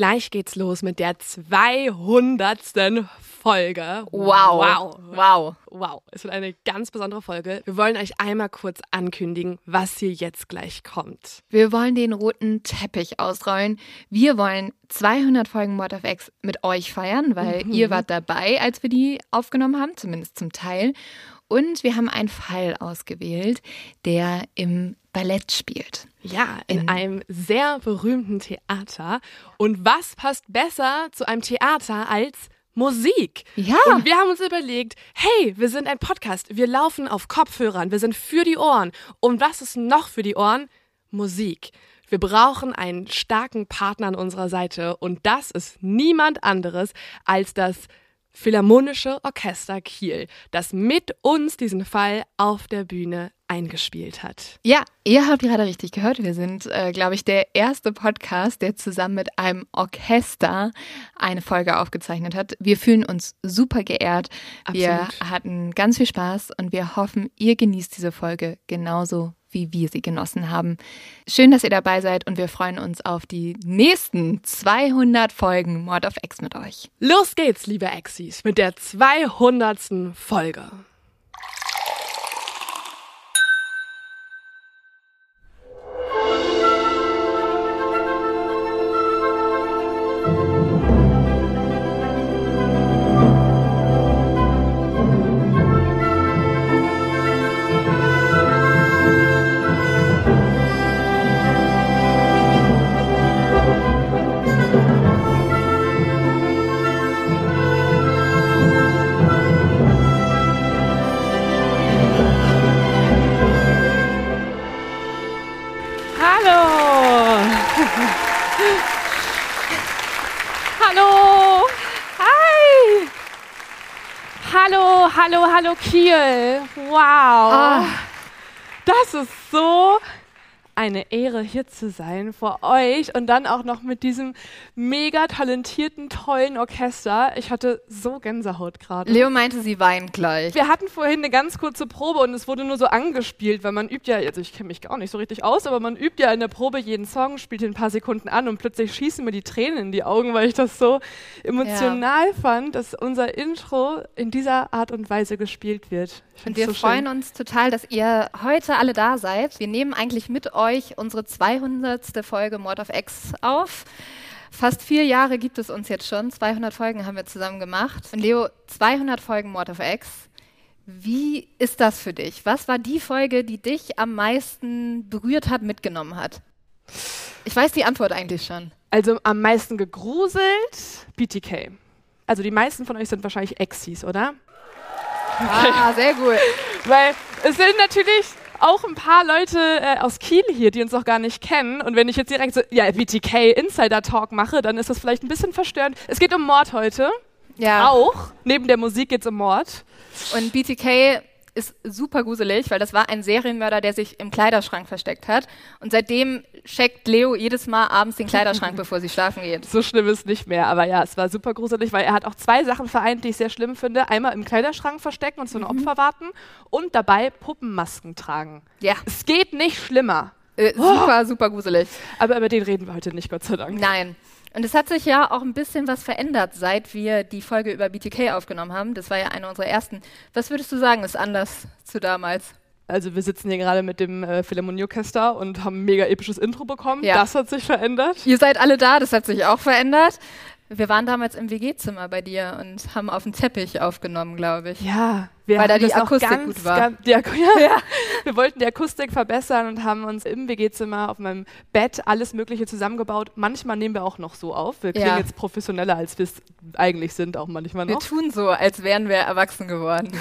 Gleich geht's los mit der 200. Folge. Wow. Wow. Wow. Wow. Es wird eine ganz besondere Folge. Wir wollen euch einmal kurz ankündigen, was hier jetzt gleich kommt. Wir wollen den roten Teppich ausrollen. Wir wollen 200 Folgen Mod of X mit euch feiern, weil Mhm. ihr wart dabei, als wir die aufgenommen haben, zumindest zum Teil. Und wir haben einen Fall ausgewählt, der im Ballett spielt. Ja, in, In- einem sehr berühmten Theater. Und was passt besser zu einem Theater als Musik? Ja. Und wir haben uns überlegt, hey, wir sind ein Podcast, wir laufen auf Kopfhörern, wir sind für die Ohren. Und was ist noch für die Ohren? Musik. Wir brauchen einen starken Partner an unserer Seite und das ist niemand anderes als das Philharmonische Orchester Kiel, das mit uns diesen Fall auf der Bühne eingespielt hat. Ja, ihr habt gerade richtig gehört. Wir sind, äh, glaube ich, der erste Podcast, der zusammen mit einem Orchester eine Folge aufgezeichnet hat. Wir fühlen uns super geehrt. Wir Absolut. hatten ganz viel Spaß und wir hoffen, ihr genießt diese Folge genauso wie wir sie genossen haben. Schön, dass ihr dabei seid und wir freuen uns auf die nächsten 200 Folgen Mord of X mit euch. Los geht's, liebe Exis, mit der 200. Folge. Hallo, hallo, Kiel! Wow! Ah. Das ist so eine Ehre, hier zu sein vor euch und dann auch noch mit diesem mega talentierten, tollen Orchester. Ich hatte so Gänsehaut gerade. Leo meinte, sie weint gleich. Wir hatten vorhin eine ganz kurze Probe und es wurde nur so angespielt, weil man übt ja, also ich kenne mich gar nicht so richtig aus, aber man übt ja in der Probe jeden Song, spielt ihn ein paar Sekunden an und plötzlich schießen mir die Tränen in die Augen, weil ich das so emotional fand, dass unser Intro in dieser Art und Weise gespielt wird. Und wir so freuen uns total, dass ihr heute alle da seid. Wir nehmen eigentlich mit euch unsere 200. Folge Mord of X auf. Fast vier Jahre gibt es uns jetzt schon. 200 Folgen haben wir zusammen gemacht. Und Leo, 200 Folgen Mord of X. Wie ist das für dich? Was war die Folge, die dich am meisten berührt hat, mitgenommen hat? Ich weiß die Antwort eigentlich schon. Also am meisten gegruselt, BTK. Also die meisten von euch sind wahrscheinlich Exis, oder? Ah, sehr gut. Weil es sind natürlich auch ein paar Leute äh, aus Kiel hier, die uns auch gar nicht kennen. Und wenn ich jetzt direkt so, ja, BTK Insider Talk mache, dann ist das vielleicht ein bisschen verstörend. Es geht um Mord heute. Ja. Auch. Neben der Musik geht es um Mord. Und BTK ist super gruselig, weil das war ein Serienmörder, der sich im Kleiderschrank versteckt hat. Und seitdem checkt Leo jedes Mal abends den Kleiderschrank, bevor sie schlafen geht. So schlimm ist nicht mehr. Aber ja, es war super gruselig, weil er hat auch zwei Sachen vereint, die ich sehr schlimm finde. Einmal im Kleiderschrank verstecken und so ein Opfer warten und dabei Puppenmasken tragen. Ja, Es geht nicht schlimmer. äh, super, super gruselig. Aber über den reden wir heute nicht, Gott sei Dank. Nein. Und es hat sich ja auch ein bisschen was verändert, seit wir die Folge über BTK aufgenommen haben. Das war ja eine unserer ersten. Was würdest du sagen, ist anders zu damals? Also wir sitzen hier gerade mit dem äh, Philharmonieorchester und haben ein mega episches Intro bekommen. Ja. Das hat sich verändert. Ihr seid alle da, das hat sich auch verändert. Wir waren damals im WG-Zimmer bei dir und haben auf dem Teppich aufgenommen, glaube ich. Ja, wir Weil da die Akustik ganz, gut war. Ganz, die Aku ja. Wir wollten die Akustik verbessern und haben uns im WG-Zimmer auf meinem Bett alles Mögliche zusammengebaut. Manchmal nehmen wir auch noch so auf. Wir klingen Ja. jetzt professioneller, als wir es eigentlich sind, auch manchmal Wir noch. tun so, als wären wir erwachsen geworden.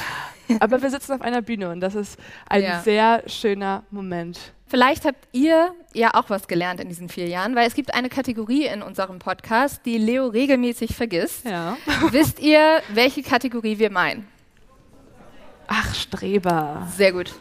Aber wir sitzen auf einer Bühne und das ist ein Ja. sehr schöner Moment. Vielleicht habt ihr ja auch was gelernt in diesen vier Jahren, weil es gibt eine Kategorie in unserem Podcast, die Leo regelmäßig vergisst. Ja. Wisst ihr, welche Kategorie wir meinen? Ach, Streber. Sehr gut.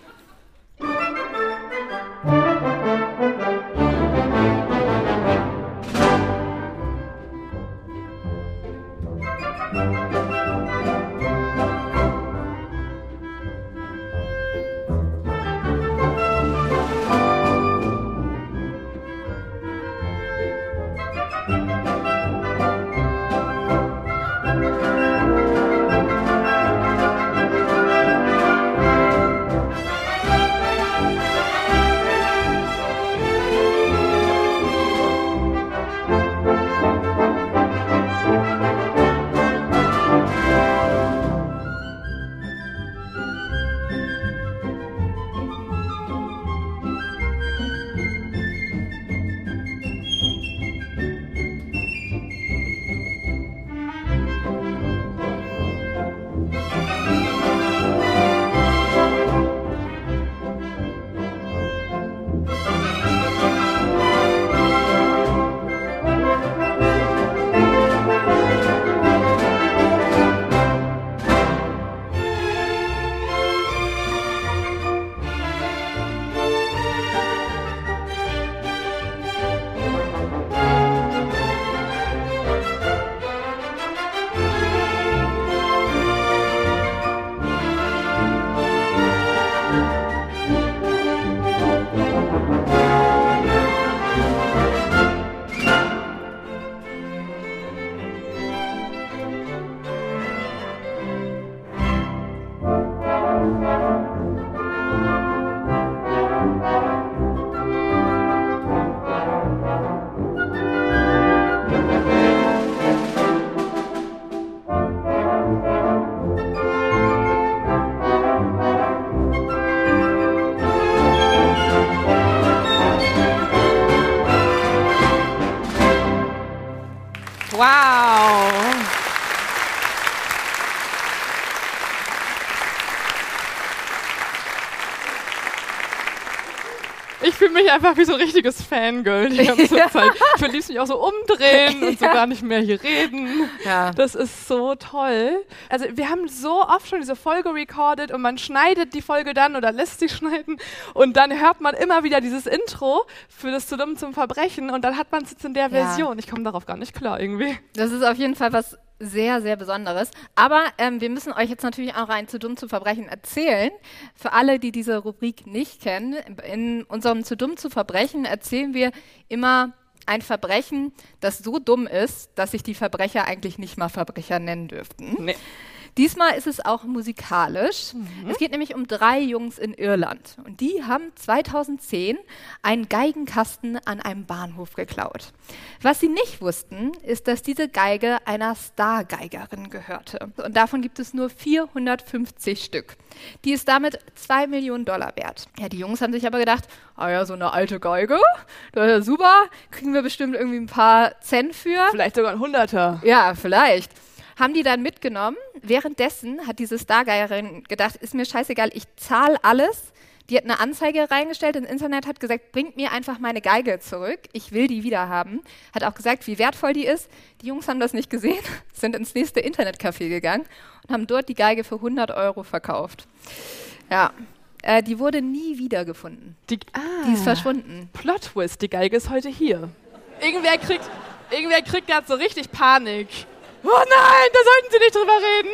Einfach wie so ein richtiges Fangirl die ganze ja. Zeit. Ich will mich auch so umdrehen und so gar nicht mehr hier reden. Ja. Das ist so toll. Also wir haben so oft schon diese Folge recorded und man schneidet die Folge dann oder lässt sie schneiden und dann hört man immer wieder dieses Intro für das zu dumm zum Verbrechen und dann hat man es jetzt in der Version. Ja. Ich komme darauf gar nicht klar irgendwie. Das ist auf jeden Fall was sehr, sehr Besonderes. Aber ähm, wir müssen euch jetzt natürlich auch ein zu dumm zu Verbrechen erzählen. Für alle, die diese Rubrik nicht kennen, in unserem zu dumm zu Verbrechen erzählen wir immer ein Verbrechen, das so dumm ist, dass sich die Verbrecher eigentlich nicht mal Verbrecher nennen dürften. Nee. Diesmal ist es auch musikalisch. Mhm. Es geht nämlich um drei Jungs in Irland. Und die haben 2010 einen Geigenkasten an einem Bahnhof geklaut. Was sie nicht wussten, ist, dass diese Geige einer Stargeigerin gehörte. Und davon gibt es nur 450 Stück. Die ist damit 2 Millionen Dollar wert. Ja, die Jungs haben sich aber gedacht, ah ja, so eine alte Geige, das ist ja super, kriegen wir bestimmt irgendwie ein paar Cent für. Vielleicht sogar ein Hunderter. Ja, vielleicht haben die dann mitgenommen. Währenddessen hat diese Stargeierin gedacht, ist mir scheißegal, ich zahle alles. Die hat eine Anzeige reingestellt ins Internet, hat gesagt, bringt mir einfach meine Geige zurück, ich will die wieder haben. Hat auch gesagt, wie wertvoll die ist. Die Jungs haben das nicht gesehen, sind ins nächste Internetcafé gegangen und haben dort die Geige für 100 Euro verkauft. Ja, äh, die wurde nie wiedergefunden. Die, ah, die ist verschwunden. Plot Twist, die Geige ist heute hier. Irgendwer kriegt, irgendwer kriegt gerade so richtig Panik. Oh nein, da sollten Sie nicht drüber reden.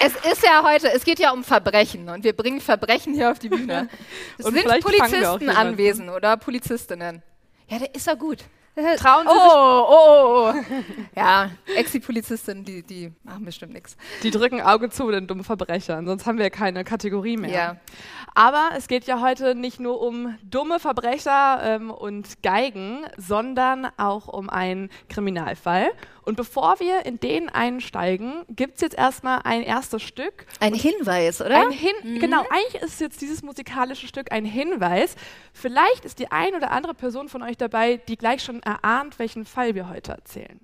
Es ist ja heute, es geht ja um Verbrechen und wir bringen Verbrechen hier auf die Bühne. Es sind Polizisten anwesend oder Polizistinnen. Ja, der ist ja gut. Trauen Sie oh, oh, oh, oh. Ja, Exi-Polizistinnen, die, die machen bestimmt nichts. Die drücken Auge zu den dummen Verbrechern, sonst haben wir keine Kategorie mehr. Ja. Aber es geht ja heute nicht nur um dumme Verbrecher ähm, und Geigen, sondern auch um einen Kriminalfall. Und bevor wir in den einsteigen, gibt es jetzt erstmal ein erstes Stück. Ein Hinweis, oder? Ein Hin mhm. Genau, eigentlich ist jetzt dieses musikalische Stück ein Hinweis. Vielleicht ist die ein oder andere Person von euch dabei, die gleich schon erahnt, welchen Fall wir heute erzählen.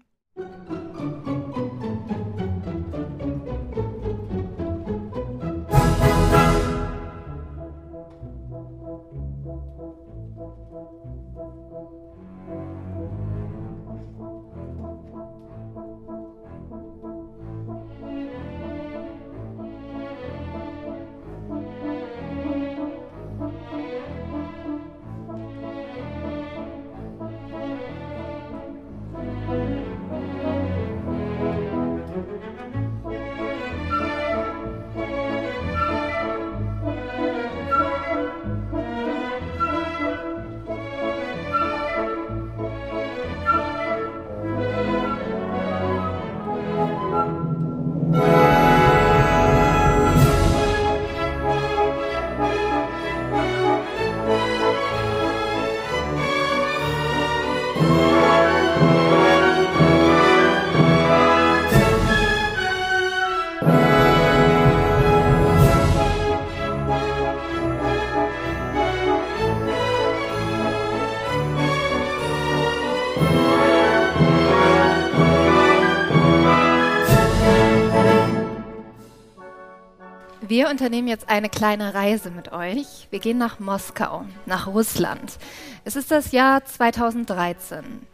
Wir unternehmen jetzt eine kleine Reise mit euch. Wir gehen nach Moskau, nach Russland. Es ist das Jahr 2013.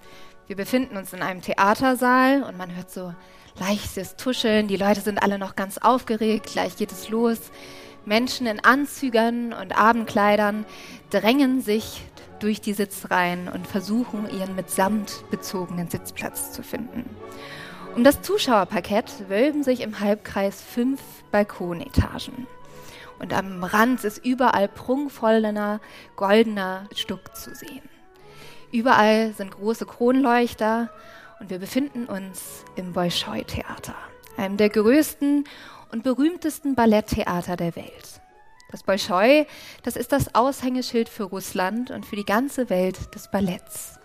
Wir befinden uns in einem Theatersaal und man hört so leichtes Tuscheln. Die Leute sind alle noch ganz aufgeregt. Gleich geht es los. Menschen in Anzügen und Abendkleidern drängen sich durch die Sitzreihen und versuchen, ihren mit Samt bezogenen Sitzplatz zu finden. Um das Zuschauerparkett wölben sich im Halbkreis fünf Balkonetagen. Und am Rand ist überall prunkvollener, goldener Stuck zu sehen. Überall sind große Kronleuchter und wir befinden uns im Bolschoi-Theater, einem der größten und berühmtesten Balletttheater der Welt. Das Bolschoi, das ist das Aushängeschild für Russland und für die ganze Welt des Balletts.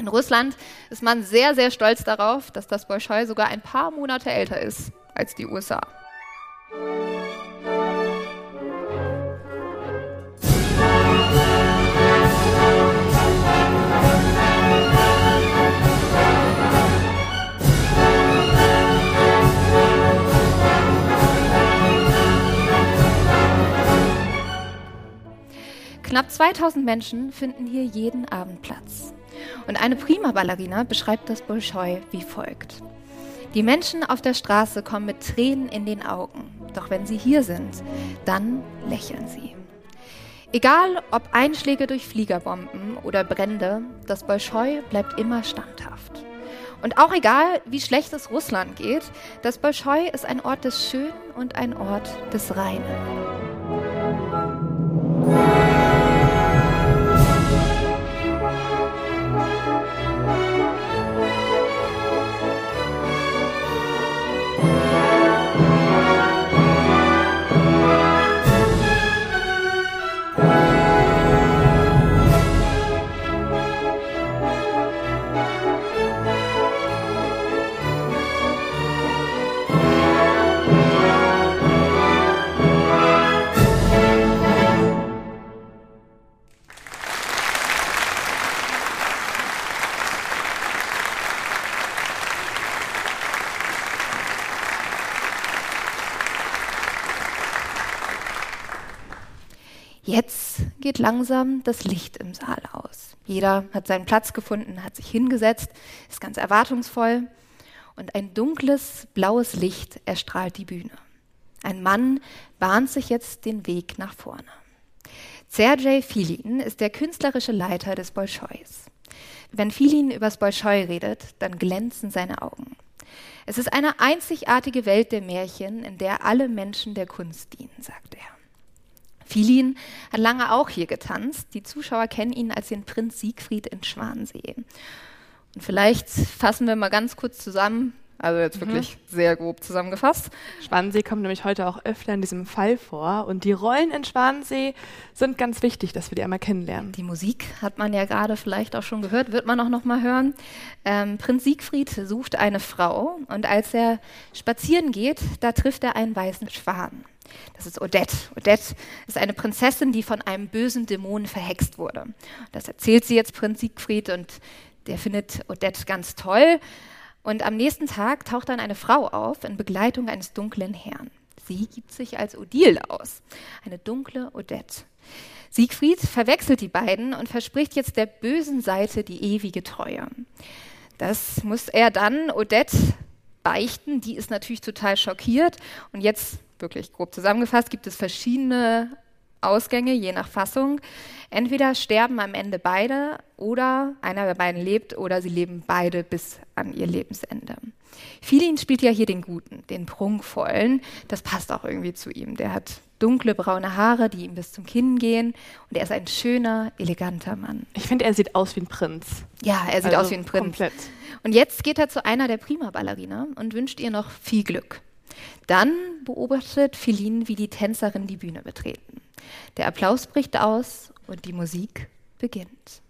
In Russland ist man sehr, sehr stolz darauf, dass das Bolschoi sogar ein paar Monate älter ist als die USA. Knapp 2000 Menschen finden hier jeden Abend Platz. Und eine Prima-Ballerina beschreibt das Bolschoi wie folgt. Die Menschen auf der Straße kommen mit Tränen in den Augen. Doch wenn sie hier sind, dann lächeln sie. Egal ob Einschläge durch Fliegerbomben oder Brände, das Bolschoi bleibt immer standhaft. Und auch egal, wie schlecht es Russland geht, das Bolschoi ist ein Ort des Schönen und ein Ort des Reinen. Jetzt geht langsam das Licht im Saal aus. Jeder hat seinen Platz gefunden, hat sich hingesetzt, ist ganz erwartungsvoll und ein dunkles, blaues Licht erstrahlt die Bühne. Ein Mann bahnt sich jetzt den Weg nach vorne. Sergej Filin ist der künstlerische Leiter des Bolschois. Wenn Filin übers Bolschoi redet, dann glänzen seine Augen. Es ist eine einzigartige Welt der Märchen, in der alle Menschen der Kunst dienen, sagt er. Filin hat lange auch hier getanzt. Die Zuschauer kennen ihn als den Prinz Siegfried in Schwansee. Und vielleicht fassen wir mal ganz kurz zusammen, also jetzt mhm. wirklich sehr grob zusammengefasst. Schwansee kommt nämlich heute auch öfter in diesem Fall vor. Und die Rollen in Schwansee sind ganz wichtig, dass wir die einmal kennenlernen. Die Musik hat man ja gerade vielleicht auch schon gehört, wird man auch noch mal hören. Ähm, Prinz Siegfried sucht eine Frau und als er spazieren geht, da trifft er einen weißen Schwan. Das ist Odette. Odette ist eine Prinzessin, die von einem bösen Dämon verhext wurde. Das erzählt sie jetzt Prinz Siegfried und der findet Odette ganz toll. Und am nächsten Tag taucht dann eine Frau auf in Begleitung eines dunklen Herrn. Sie gibt sich als Odile aus, eine dunkle Odette. Siegfried verwechselt die beiden und verspricht jetzt der bösen Seite die ewige Treue. Das muss er dann Odette beichten. Die ist natürlich total schockiert. Und jetzt wirklich grob zusammengefasst, gibt es verschiedene Ausgänge, je nach Fassung. Entweder sterben am Ende beide oder einer der beiden lebt oder sie leben beide bis an ihr Lebensende. Filin spielt ja hier den Guten, den Prunkvollen. Das passt auch irgendwie zu ihm. Der hat dunkle braune Haare, die ihm bis zum Kinn gehen. Und er ist ein schöner, eleganter Mann. Ich finde, er sieht aus wie ein Prinz. Ja, er sieht also aus wie ein Prinz. Komplett. Und jetzt geht er zu einer der Prima-Ballerina und wünscht ihr noch viel Glück. Dann beobachtet Philin, wie die Tänzerinnen die Bühne betreten. Der Applaus bricht aus und die Musik beginnt.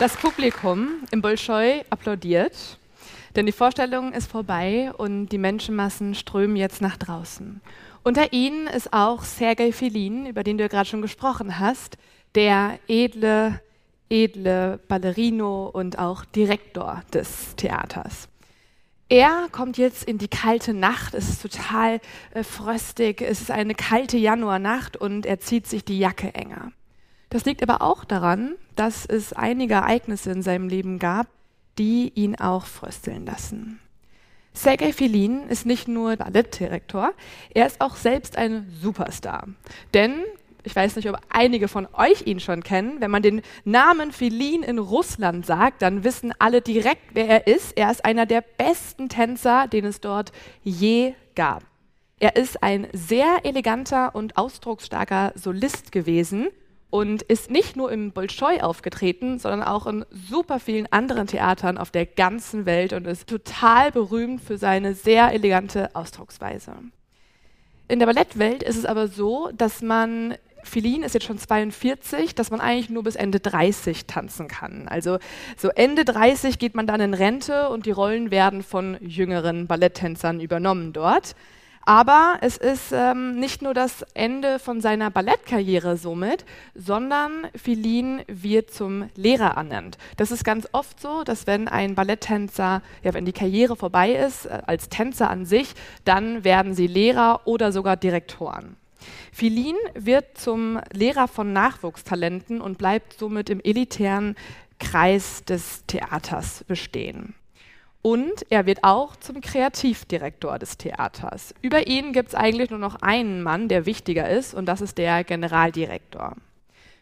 Das Publikum im Bolschoi applaudiert, denn die Vorstellung ist vorbei und die Menschenmassen strömen jetzt nach draußen. Unter ihnen ist auch Sergei Filin, über den du ja gerade schon gesprochen hast, der edle, edle Ballerino und auch Direktor des Theaters. Er kommt jetzt in die kalte Nacht, es ist total äh, fröstig, es ist eine kalte Januarnacht und er zieht sich die Jacke enger. Das liegt aber auch daran, dass es einige Ereignisse in seinem Leben gab, die ihn auch frösteln lassen. Sergei Filin ist nicht nur Ballettdirektor, er ist auch selbst ein Superstar. Denn, ich weiß nicht, ob einige von euch ihn schon kennen, wenn man den Namen Filin in Russland sagt, dann wissen alle direkt, wer er ist. Er ist einer der besten Tänzer, den es dort je gab. Er ist ein sehr eleganter und ausdrucksstarker Solist gewesen und ist nicht nur im Bolschoi aufgetreten, sondern auch in super vielen anderen Theatern auf der ganzen Welt und ist total berühmt für seine sehr elegante Ausdrucksweise. In der Ballettwelt ist es aber so, dass man Filin ist jetzt schon 42, dass man eigentlich nur bis Ende 30 tanzen kann. Also so Ende 30 geht man dann in Rente und die Rollen werden von jüngeren Balletttänzern übernommen dort. Aber es ist ähm, nicht nur das Ende von seiner Ballettkarriere somit, sondern Philin wird zum Lehrer ernannt. Das ist ganz oft so, dass wenn ein Balletttänzer, ja, wenn die Karriere vorbei ist, äh, als Tänzer an sich, dann werden sie Lehrer oder sogar Direktoren. Philin wird zum Lehrer von Nachwuchstalenten und bleibt somit im elitären Kreis des Theaters bestehen. Und er wird auch zum Kreativdirektor des Theaters. Über ihn gibt es eigentlich nur noch einen Mann, der wichtiger ist, und das ist der Generaldirektor.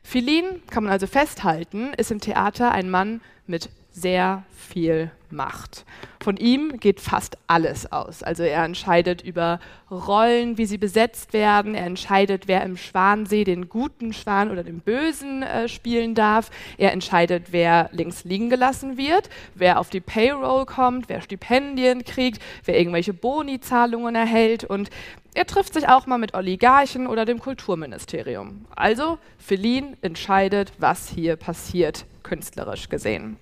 Philin, kann man also festhalten, ist im Theater ein Mann mit sehr viel Macht. Von ihm geht fast alles aus. Also er entscheidet über Rollen, wie sie besetzt werden. Er entscheidet, wer im Schwansee den guten Schwan oder den bösen äh, spielen darf. Er entscheidet, wer links liegen gelassen wird, wer auf die Payroll kommt, wer Stipendien kriegt, wer irgendwelche Boni-Zahlungen erhält. Und er trifft sich auch mal mit Oligarchen oder dem Kulturministerium. Also Feline entscheidet, was hier passiert, künstlerisch gesehen.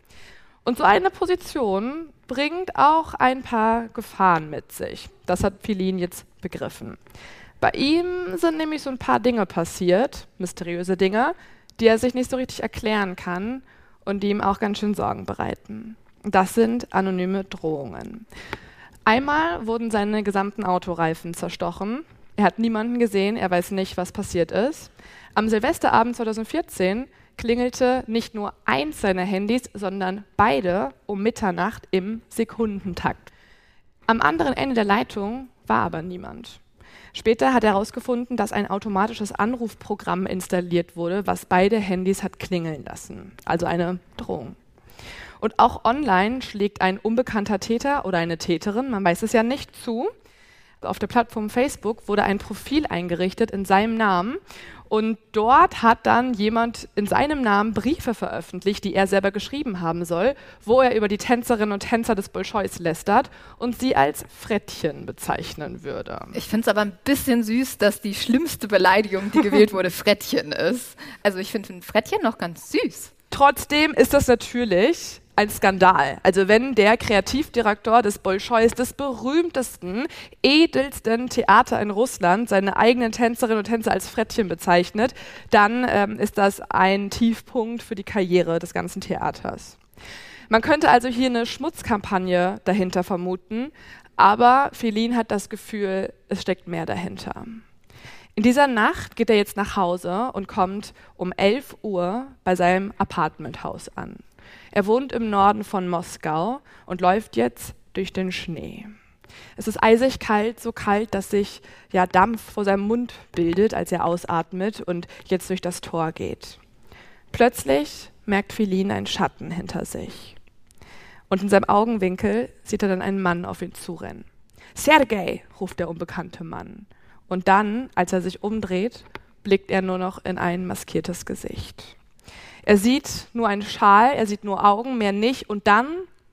Und so eine Position bringt auch ein paar Gefahren mit sich. Das hat Philin jetzt begriffen. Bei ihm sind nämlich so ein paar Dinge passiert, mysteriöse Dinge, die er sich nicht so richtig erklären kann und die ihm auch ganz schön Sorgen bereiten. Das sind anonyme Drohungen. Einmal wurden seine gesamten Autoreifen zerstochen. Er hat niemanden gesehen, er weiß nicht, was passiert ist. Am Silvesterabend 2014 klingelte nicht nur eins seiner Handys, sondern beide um Mitternacht im Sekundentakt. Am anderen Ende der Leitung war aber niemand. Später hat er herausgefunden, dass ein automatisches Anrufprogramm installiert wurde, was beide Handys hat klingeln lassen. Also eine Drohung. Und auch online schlägt ein unbekannter Täter oder eine Täterin, man weiß es ja nicht, zu. Auf der Plattform Facebook wurde ein Profil eingerichtet in seinem Namen und dort hat dann jemand in seinem Namen Briefe veröffentlicht, die er selber geschrieben haben soll, wo er über die Tänzerinnen und Tänzer des Bolscheus lästert und sie als Frettchen bezeichnen würde. Ich finde es aber ein bisschen süß, dass die schlimmste Beleidigung, die gewählt wurde, Frettchen ist. Also ich finde ein Frettchen noch ganz süß. Trotzdem ist das natürlich ein Skandal. Also wenn der Kreativdirektor des Bolscheus, des berühmtesten, edelsten Theater in Russland, seine eigenen Tänzerinnen und Tänzer als Frettchen bezeichnet, dann ähm, ist das ein Tiefpunkt für die Karriere des ganzen Theaters. Man könnte also hier eine Schmutzkampagne dahinter vermuten, aber Felin hat das Gefühl, es steckt mehr dahinter. In dieser Nacht geht er jetzt nach Hause und kommt um 11 Uhr bei seinem Apartmenthaus an. Er wohnt im Norden von Moskau und läuft jetzt durch den Schnee. Es ist eisig kalt, so kalt, dass sich ja Dampf vor seinem Mund bildet, als er ausatmet und jetzt durch das Tor geht. Plötzlich merkt Philin einen Schatten hinter sich. Und in seinem Augenwinkel sieht er dann einen Mann auf ihn zurennen. Sergei, ruft der unbekannte Mann. Und dann, als er sich umdreht, blickt er nur noch in ein maskiertes Gesicht. Er sieht nur einen Schal, er sieht nur Augen, mehr nicht und dann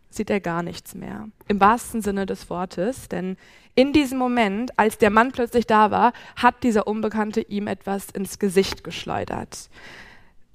sieht er gar nichts mehr. Im wahrsten Sinne des Wortes, denn in diesem Moment, als der Mann plötzlich da war, hat dieser Unbekannte ihm etwas ins Gesicht geschleudert.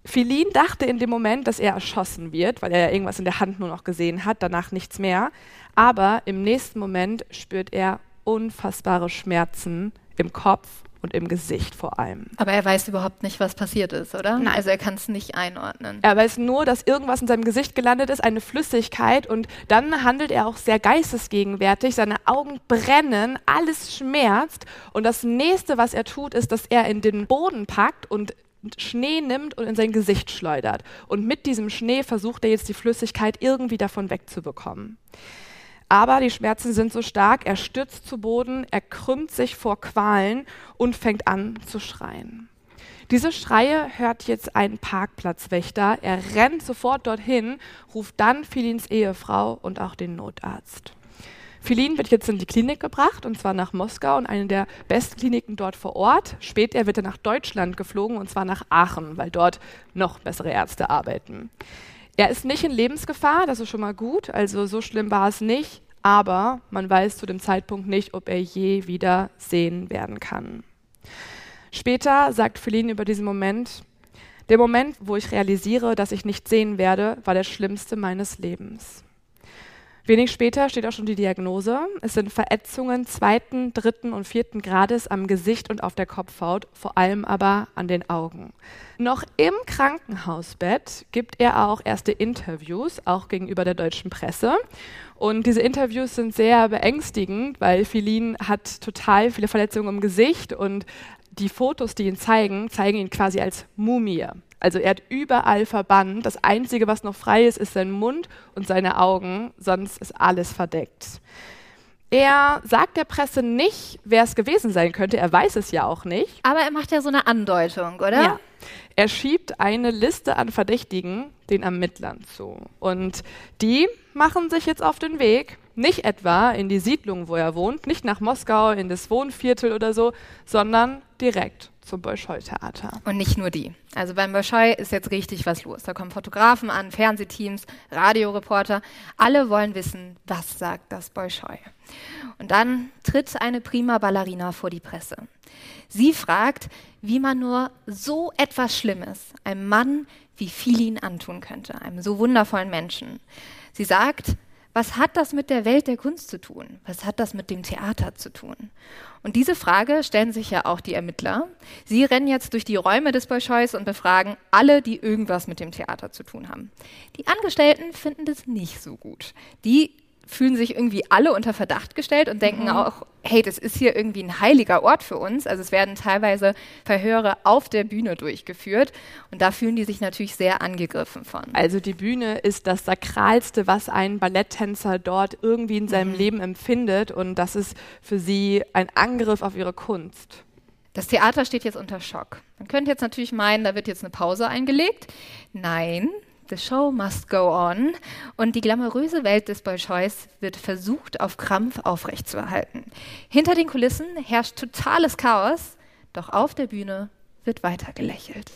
Philin dachte in dem Moment, dass er erschossen wird, weil er ja irgendwas in der Hand nur noch gesehen hat, danach nichts mehr. Aber im nächsten Moment spürt er unfassbare Schmerzen im Kopf und im Gesicht vor allem. Aber er weiß überhaupt nicht, was passiert ist, oder? Nein. Also er kann es nicht einordnen. Er weiß nur, dass irgendwas in seinem Gesicht gelandet ist, eine Flüssigkeit und dann handelt er auch sehr geistesgegenwärtig. Seine Augen brennen, alles schmerzt und das nächste, was er tut, ist, dass er in den Boden packt und Schnee nimmt und in sein Gesicht schleudert. Und mit diesem Schnee versucht er jetzt die Flüssigkeit irgendwie davon wegzubekommen. Aber die Schmerzen sind so stark, er stürzt zu Boden, er krümmt sich vor Qualen und fängt an zu schreien. Diese Schreie hört jetzt ein Parkplatzwächter. Er rennt sofort dorthin, ruft dann Philins Ehefrau und auch den Notarzt. Philin wird jetzt in die Klinik gebracht, und zwar nach Moskau und eine der besten Kliniken dort vor Ort. Später wird er nach Deutschland geflogen, und zwar nach Aachen, weil dort noch bessere Ärzte arbeiten. Er ist nicht in Lebensgefahr, das ist schon mal gut, also so schlimm war es nicht, aber man weiß zu dem Zeitpunkt nicht, ob er je wieder sehen werden kann. Später sagt Feline über diesen Moment, der Moment, wo ich realisiere, dass ich nicht sehen werde, war der schlimmste meines Lebens. Wenig später steht auch schon die Diagnose. Es sind Verätzungen zweiten, dritten und vierten Grades am Gesicht und auf der Kopfhaut, vor allem aber an den Augen. Noch im Krankenhausbett gibt er auch erste Interviews, auch gegenüber der deutschen Presse. Und diese Interviews sind sehr beängstigend, weil Philin hat total viele Verletzungen im Gesicht und die Fotos, die ihn zeigen, zeigen ihn quasi als Mumie. Also er hat überall verbannt. Das Einzige, was noch frei ist, ist sein Mund und seine Augen, sonst ist alles verdeckt. Er sagt der Presse nicht, wer es gewesen sein könnte. Er weiß es ja auch nicht. Aber er macht ja so eine Andeutung, oder? Ja. Er schiebt eine Liste an Verdächtigen den Ermittlern zu. Und die machen sich jetzt auf den Weg, nicht etwa in die Siedlung, wo er wohnt, nicht nach Moskau, in das Wohnviertel oder so, sondern direkt zum Bolschoi-Theater. Und nicht nur die. Also beim Bolschoi ist jetzt richtig was los. Da kommen Fotografen an, Fernsehteams, Radioreporter. Alle wollen wissen, was sagt das Bolschoi. Und dann tritt eine prima Ballerina vor die Presse. Sie fragt, wie man nur so etwas Schlimmes einem Mann wie Filin antun könnte, einem so wundervollen Menschen. Sie sagt, was hat das mit der Welt der Kunst zu tun? Was hat das mit dem Theater zu tun? Und diese Frage stellen sich ja auch die Ermittler. Sie rennen jetzt durch die Räume des Bolscheus und befragen alle, die irgendwas mit dem Theater zu tun haben. Die Angestellten finden das nicht so gut. Die fühlen sich irgendwie alle unter Verdacht gestellt und denken mhm. auch, hey, das ist hier irgendwie ein heiliger Ort für uns. Also es werden teilweise Verhöre auf der Bühne durchgeführt und da fühlen die sich natürlich sehr angegriffen von. Also die Bühne ist das Sakralste, was ein Balletttänzer dort irgendwie in seinem mhm. Leben empfindet und das ist für sie ein Angriff auf ihre Kunst. Das Theater steht jetzt unter Schock. Man könnte jetzt natürlich meinen, da wird jetzt eine Pause eingelegt. Nein, The show must go on und die glamouröse Welt des Bolscheus wird versucht, auf Krampf aufrechtzuerhalten. Hinter den Kulissen herrscht totales Chaos, doch auf der Bühne wird weiter gelächelt.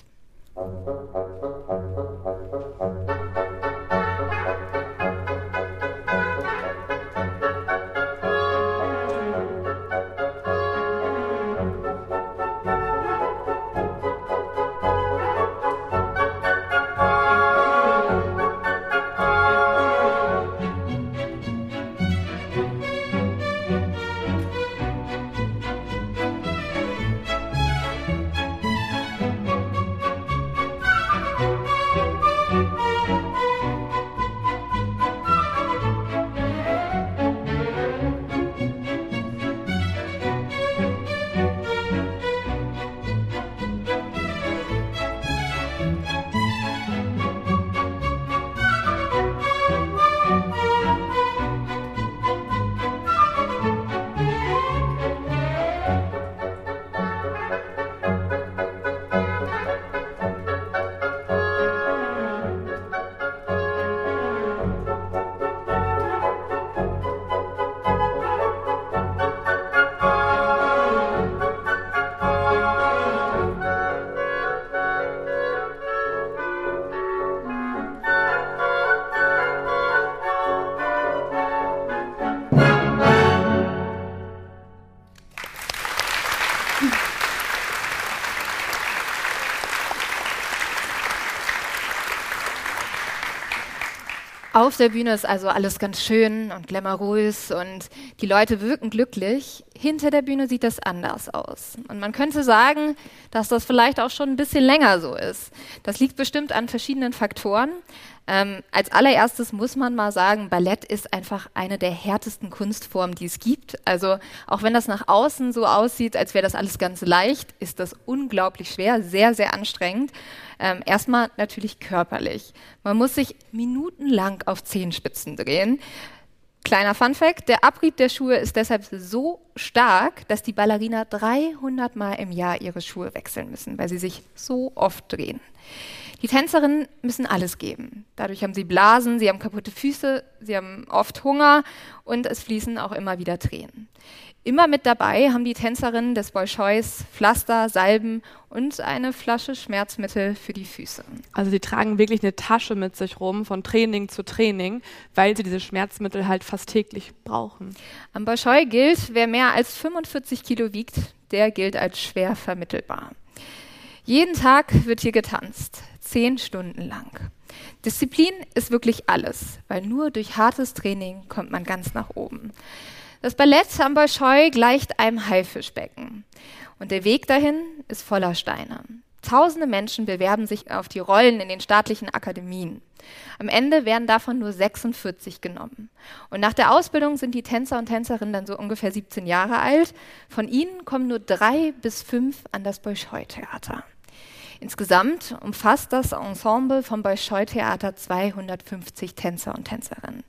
Auf der Bühne ist also alles ganz schön und glamourös und die Leute wirken glücklich. Hinter der Bühne sieht das anders aus. Und man könnte sagen, dass das vielleicht auch schon ein bisschen länger so ist. Das liegt bestimmt an verschiedenen Faktoren. Ähm, als allererstes muss man mal sagen, Ballett ist einfach eine der härtesten Kunstformen, die es gibt. Also auch wenn das nach außen so aussieht, als wäre das alles ganz leicht, ist das unglaublich schwer, sehr, sehr anstrengend. Ähm, erstmal natürlich körperlich. Man muss sich minutenlang auf Zehenspitzen drehen. Kleiner Funfact, der Abrieb der Schuhe ist deshalb so stark, dass die Ballerina 300 Mal im Jahr ihre Schuhe wechseln müssen, weil sie sich so oft drehen. Die Tänzerinnen müssen alles geben. Dadurch haben sie Blasen, sie haben kaputte Füße, sie haben oft Hunger und es fließen auch immer wieder Tränen. Immer mit dabei haben die Tänzerinnen des Bolschois Pflaster, Salben und eine Flasche Schmerzmittel für die Füße. Also sie tragen wirklich eine Tasche mit sich rum von Training zu Training, weil sie diese Schmerzmittel halt fast täglich brauchen. Am Bolschoi gilt, wer mehr als 45 Kilo wiegt, der gilt als schwer vermittelbar. Jeden Tag wird hier getanzt zehn Stunden lang. Disziplin ist wirklich alles, weil nur durch hartes Training kommt man ganz nach oben. Das Ballett am Bolschoi gleicht einem Haifischbecken. Und der Weg dahin ist voller Steine. Tausende Menschen bewerben sich auf die Rollen in den staatlichen Akademien. Am Ende werden davon nur 46 genommen. Und nach der Ausbildung sind die Tänzer und Tänzerinnen dann so ungefähr 17 Jahre alt. Von ihnen kommen nur drei bis fünf an das Bolschoi-Theater. Insgesamt umfasst das Ensemble vom Bolschoi-Theater 250 Tänzer und Tänzerinnen.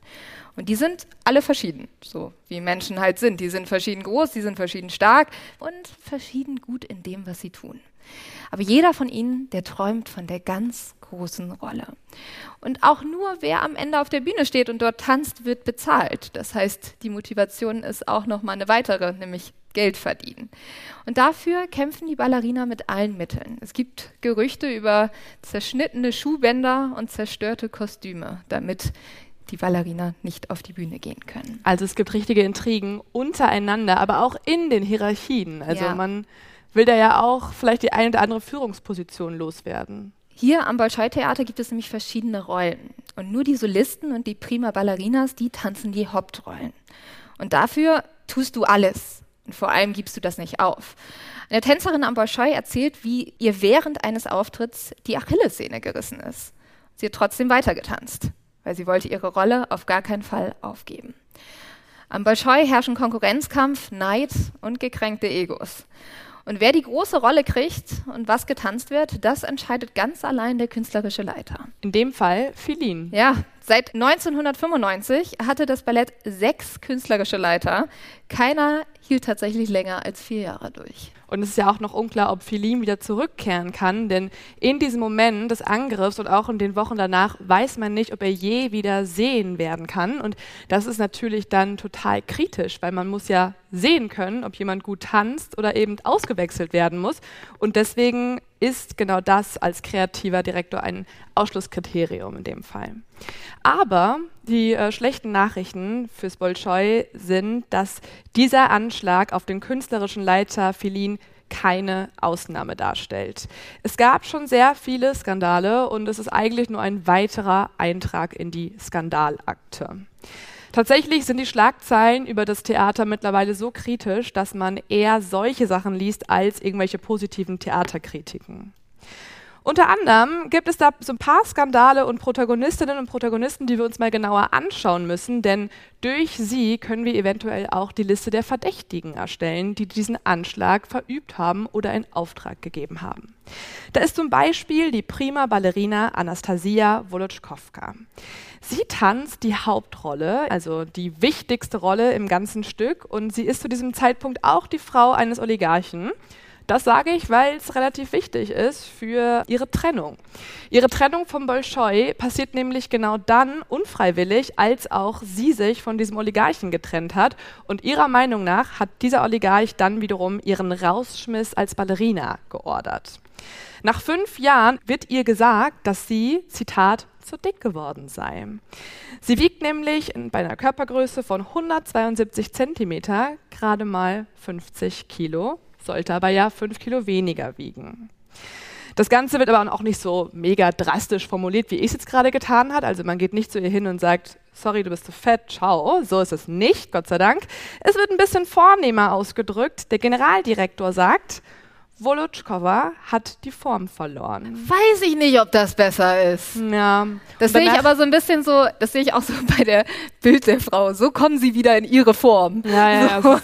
Und die sind alle verschieden, so wie Menschen halt sind. Die sind verschieden groß, die sind verschieden stark und verschieden gut in dem, was sie tun. Aber jeder von ihnen, der träumt von der ganz großen Rolle. Und auch nur wer am Ende auf der Bühne steht und dort tanzt, wird bezahlt. Das heißt, die Motivation ist auch noch mal eine weitere, nämlich Geld verdienen. Und dafür kämpfen die Ballerina mit allen Mitteln. Es gibt Gerüchte über zerschnittene Schuhbänder und zerstörte Kostüme, damit die Ballerina nicht auf die Bühne gehen können. Also es gibt richtige Intrigen untereinander, aber auch in den Hierarchien. Also ja. man will da ja auch vielleicht die eine oder andere Führungsposition loswerden. Hier am Bolschoi-Theater gibt es nämlich verschiedene Rollen. Und nur die Solisten und die Prima Ballerinas, die tanzen die Hauptrollen. Und dafür tust du alles. Und vor allem gibst du das nicht auf. Eine Tänzerin am Bolschoi erzählt, wie ihr während eines Auftritts die Achillessehne gerissen ist. Sie hat trotzdem weitergetanzt, weil sie wollte ihre Rolle auf gar keinen Fall aufgeben. Am Bolschoi herrschen Konkurrenzkampf, Neid und gekränkte Egos. Und wer die große Rolle kriegt und was getanzt wird, das entscheidet ganz allein der künstlerische Leiter. In dem Fall Philin. Ja, seit 1995 hatte das Ballett sechs künstlerische Leiter. Keiner hielt tatsächlich länger als vier Jahre durch. Und es ist ja auch noch unklar, ob Philim wieder zurückkehren kann, denn in diesem Moment des Angriffs und auch in den Wochen danach weiß man nicht, ob er je wieder sehen werden kann. Und das ist natürlich dann total kritisch, weil man muss ja sehen können, ob jemand gut tanzt oder eben ausgewechselt werden muss. Und deswegen ist genau das als kreativer Direktor ein Ausschlusskriterium in dem Fall. Aber die äh, schlechten Nachrichten fürs Bolschoi sind, dass dieser Anschlag auf den künstlerischen Leiter Filin keine Ausnahme darstellt. Es gab schon sehr viele Skandale und es ist eigentlich nur ein weiterer Eintrag in die Skandalakte. Tatsächlich sind die Schlagzeilen über das Theater mittlerweile so kritisch, dass man eher solche Sachen liest als irgendwelche positiven Theaterkritiken. Unter anderem gibt es da so ein paar Skandale und Protagonistinnen und Protagonisten, die wir uns mal genauer anschauen müssen, denn durch sie können wir eventuell auch die Liste der Verdächtigen erstellen, die diesen Anschlag verübt haben oder in Auftrag gegeben haben. Da ist zum Beispiel die prima Ballerina Anastasia Wolotschkowka. Sie tanzt die Hauptrolle, also die wichtigste Rolle im ganzen Stück und sie ist zu diesem Zeitpunkt auch die Frau eines Oligarchen. Das sage ich, weil es relativ wichtig ist für ihre Trennung. Ihre Trennung vom Bolschoi passiert nämlich genau dann unfreiwillig, als auch sie sich von diesem Oligarchen getrennt hat. Und ihrer Meinung nach hat dieser Oligarch dann wiederum ihren Rausschmiss als Ballerina geordert. Nach fünf Jahren wird ihr gesagt, dass sie, Zitat, zu dick geworden sei. Sie wiegt nämlich bei einer Körpergröße von 172 Zentimeter gerade mal 50 Kilo sollte aber ja fünf Kilo weniger wiegen. Das Ganze wird aber auch nicht so mega drastisch formuliert, wie ich es jetzt gerade getan hat. Also man geht nicht zu ihr hin und sagt, sorry, du bist zu fett, ciao. So ist es nicht, Gott sei Dank. Es wird ein bisschen vornehmer ausgedrückt. Der Generaldirektor sagt, Volutschkova hat die Form verloren. Weiß ich nicht, ob das besser ist. Ja. Das sehe ich aber so ein bisschen so, das sehe ich auch so bei der Bild der Frau. So kommen sie wieder in ihre Form. Ja, ja, so,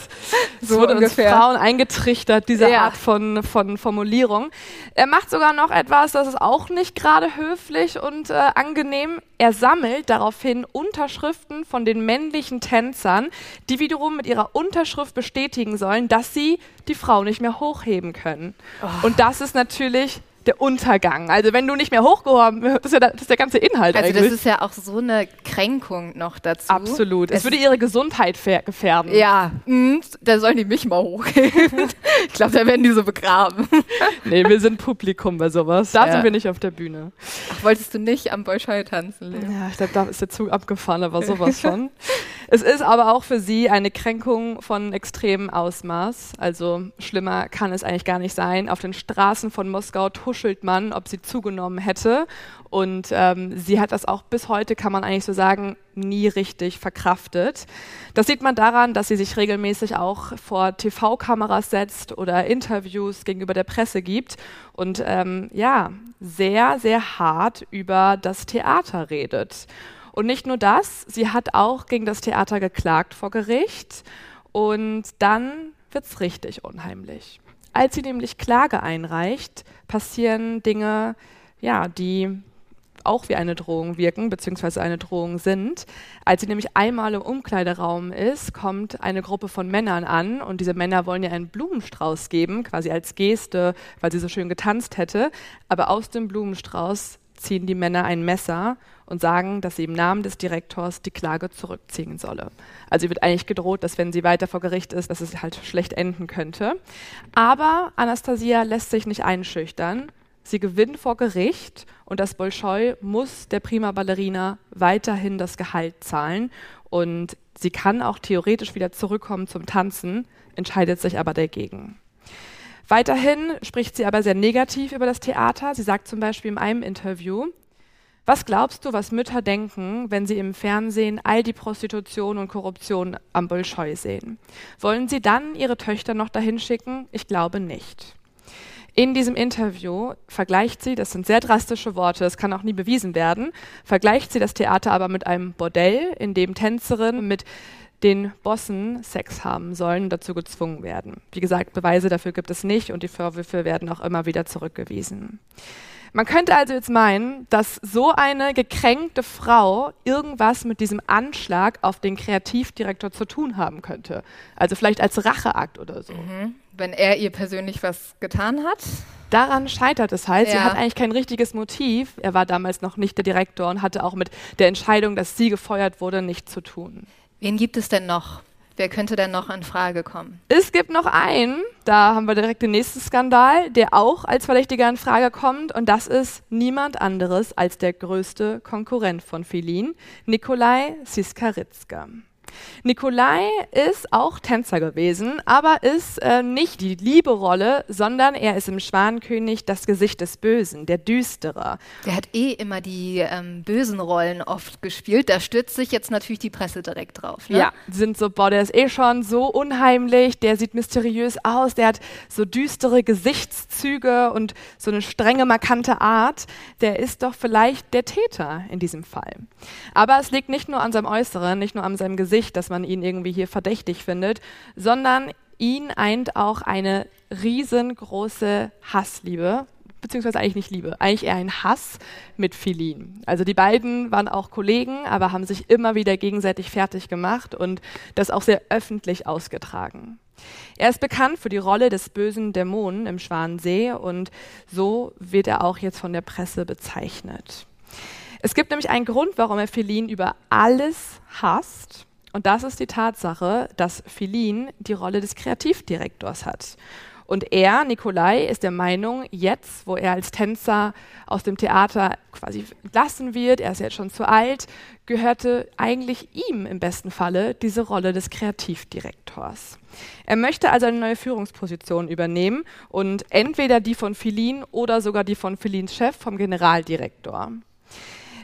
so wurde ungefähr. uns Frauen eingetrichtert, diese ja. Art von, von Formulierung. Er macht sogar noch etwas, das ist auch nicht gerade höflich und äh, angenehm. Er sammelt daraufhin Unterschriften von den männlichen Tänzern, die wiederum mit ihrer Unterschrift bestätigen sollen, dass sie die Frau nicht mehr hochheben können. Oh. Und das ist natürlich der Untergang. Also wenn du nicht mehr hochgehoben das ist ja der, das ist der ganze Inhalt also eigentlich. das ist ja auch so eine Kränkung noch dazu. Absolut. Es, es würde ihre Gesundheit gefährden. Ja, mh, da sollen die mich mal hochheben. ich glaube, da werden die so begraben. nee, wir sind Publikum bei sowas. Da ja. sind wir nicht auf der Bühne. Ach, wolltest du nicht am Bolschoi tanzen? Leben? Ja, ich glaube, da ist der Zug abgefahren, aber sowas von. Es ist aber auch für sie eine Kränkung von extremem Ausmaß. Also schlimmer kann es eigentlich gar nicht sein. Auf den Straßen von Moskau tuschelt man, ob sie zugenommen hätte. Und ähm, sie hat das auch bis heute, kann man eigentlich so sagen, nie richtig verkraftet. Das sieht man daran, dass sie sich regelmäßig auch vor TV-Kameras setzt oder Interviews gegenüber der Presse gibt und ähm, ja, sehr, sehr hart über das Theater redet. Und nicht nur das, sie hat auch gegen das Theater geklagt vor Gericht und dann wird es richtig unheimlich. Als sie nämlich Klage einreicht, passieren Dinge, ja, die auch wie eine Drohung wirken, beziehungsweise eine Drohung sind. Als sie nämlich einmal im Umkleideraum ist, kommt eine Gruppe von Männern an und diese Männer wollen ihr einen Blumenstrauß geben, quasi als Geste, weil sie so schön getanzt hätte. Aber aus dem Blumenstrauß ziehen die Männer ein Messer und sagen, dass sie im Namen des Direktors die Klage zurückziehen solle. Also ihr wird eigentlich gedroht, dass wenn sie weiter vor Gericht ist, dass es halt schlecht enden könnte. Aber Anastasia lässt sich nicht einschüchtern. Sie gewinnt vor Gericht und das Bolschoi muss der Prima Ballerina weiterhin das Gehalt zahlen und sie kann auch theoretisch wieder zurückkommen zum Tanzen, entscheidet sich aber dagegen. Weiterhin spricht sie aber sehr negativ über das Theater. Sie sagt zum Beispiel in einem Interview, was glaubst du, was Mütter denken, wenn sie im Fernsehen all die Prostitution und Korruption am Bolschoi sehen? Wollen sie dann ihre Töchter noch dahin schicken? Ich glaube nicht. In diesem Interview vergleicht sie, das sind sehr drastische Worte, das kann auch nie bewiesen werden, vergleicht sie das Theater aber mit einem Bordell, in dem Tänzerinnen mit den Bossen Sex haben sollen und dazu gezwungen werden. Wie gesagt, Beweise dafür gibt es nicht und die Vorwürfe werden auch immer wieder zurückgewiesen. Man könnte also jetzt meinen, dass so eine gekränkte Frau irgendwas mit diesem Anschlag auf den Kreativdirektor zu tun haben könnte. Also vielleicht als Racheakt oder so. Mhm. Wenn er ihr persönlich was getan hat? Daran scheitert es halt. Ja. Sie hat eigentlich kein richtiges Motiv. Er war damals noch nicht der Direktor und hatte auch mit der Entscheidung, dass sie gefeuert wurde, nichts zu tun. Wen gibt es denn noch? Wer könnte denn noch in Frage kommen? Es gibt noch einen, da haben wir direkt den nächsten Skandal, der auch als Verdächtiger in Frage kommt. Und das ist niemand anderes als der größte Konkurrent von Filin, Nikolai Siskaritska. Nikolai ist auch Tänzer gewesen, aber ist äh, nicht die liebe Rolle, sondern er ist im Schwanenkönig das Gesicht des Bösen, der Düstere. Der hat eh immer die ähm, bösen Rollen oft gespielt. Da stürzt sich jetzt natürlich die Presse direkt drauf. Ne? Ja, sind so, boah, der ist eh schon so unheimlich, der sieht mysteriös aus, der hat so düstere Gesichtszüge und so eine strenge, markante Art. Der ist doch vielleicht der Täter in diesem Fall. Aber es liegt nicht nur an seinem Äußeren, nicht nur an seinem Gesicht, Gesicht, dass man ihn irgendwie hier verdächtig findet, sondern ihn eint auch eine riesengroße Hassliebe, beziehungsweise eigentlich nicht Liebe, eigentlich eher ein Hass mit Philin. Also die beiden waren auch Kollegen, aber haben sich immer wieder gegenseitig fertig gemacht und das auch sehr öffentlich ausgetragen. Er ist bekannt für die Rolle des bösen Dämonen im Schwanensee und so wird er auch jetzt von der Presse bezeichnet. Es gibt nämlich einen Grund, warum er Philin über alles hasst und das ist die Tatsache, dass Philin die Rolle des Kreativdirektors hat. Und er, Nikolai, ist der Meinung, jetzt, wo er als Tänzer aus dem Theater quasi entlassen wird, er ist jetzt schon zu alt, gehörte eigentlich ihm im besten Falle diese Rolle des Kreativdirektors. Er möchte also eine neue Führungsposition übernehmen und entweder die von Philin oder sogar die von Philins Chef, vom Generaldirektor.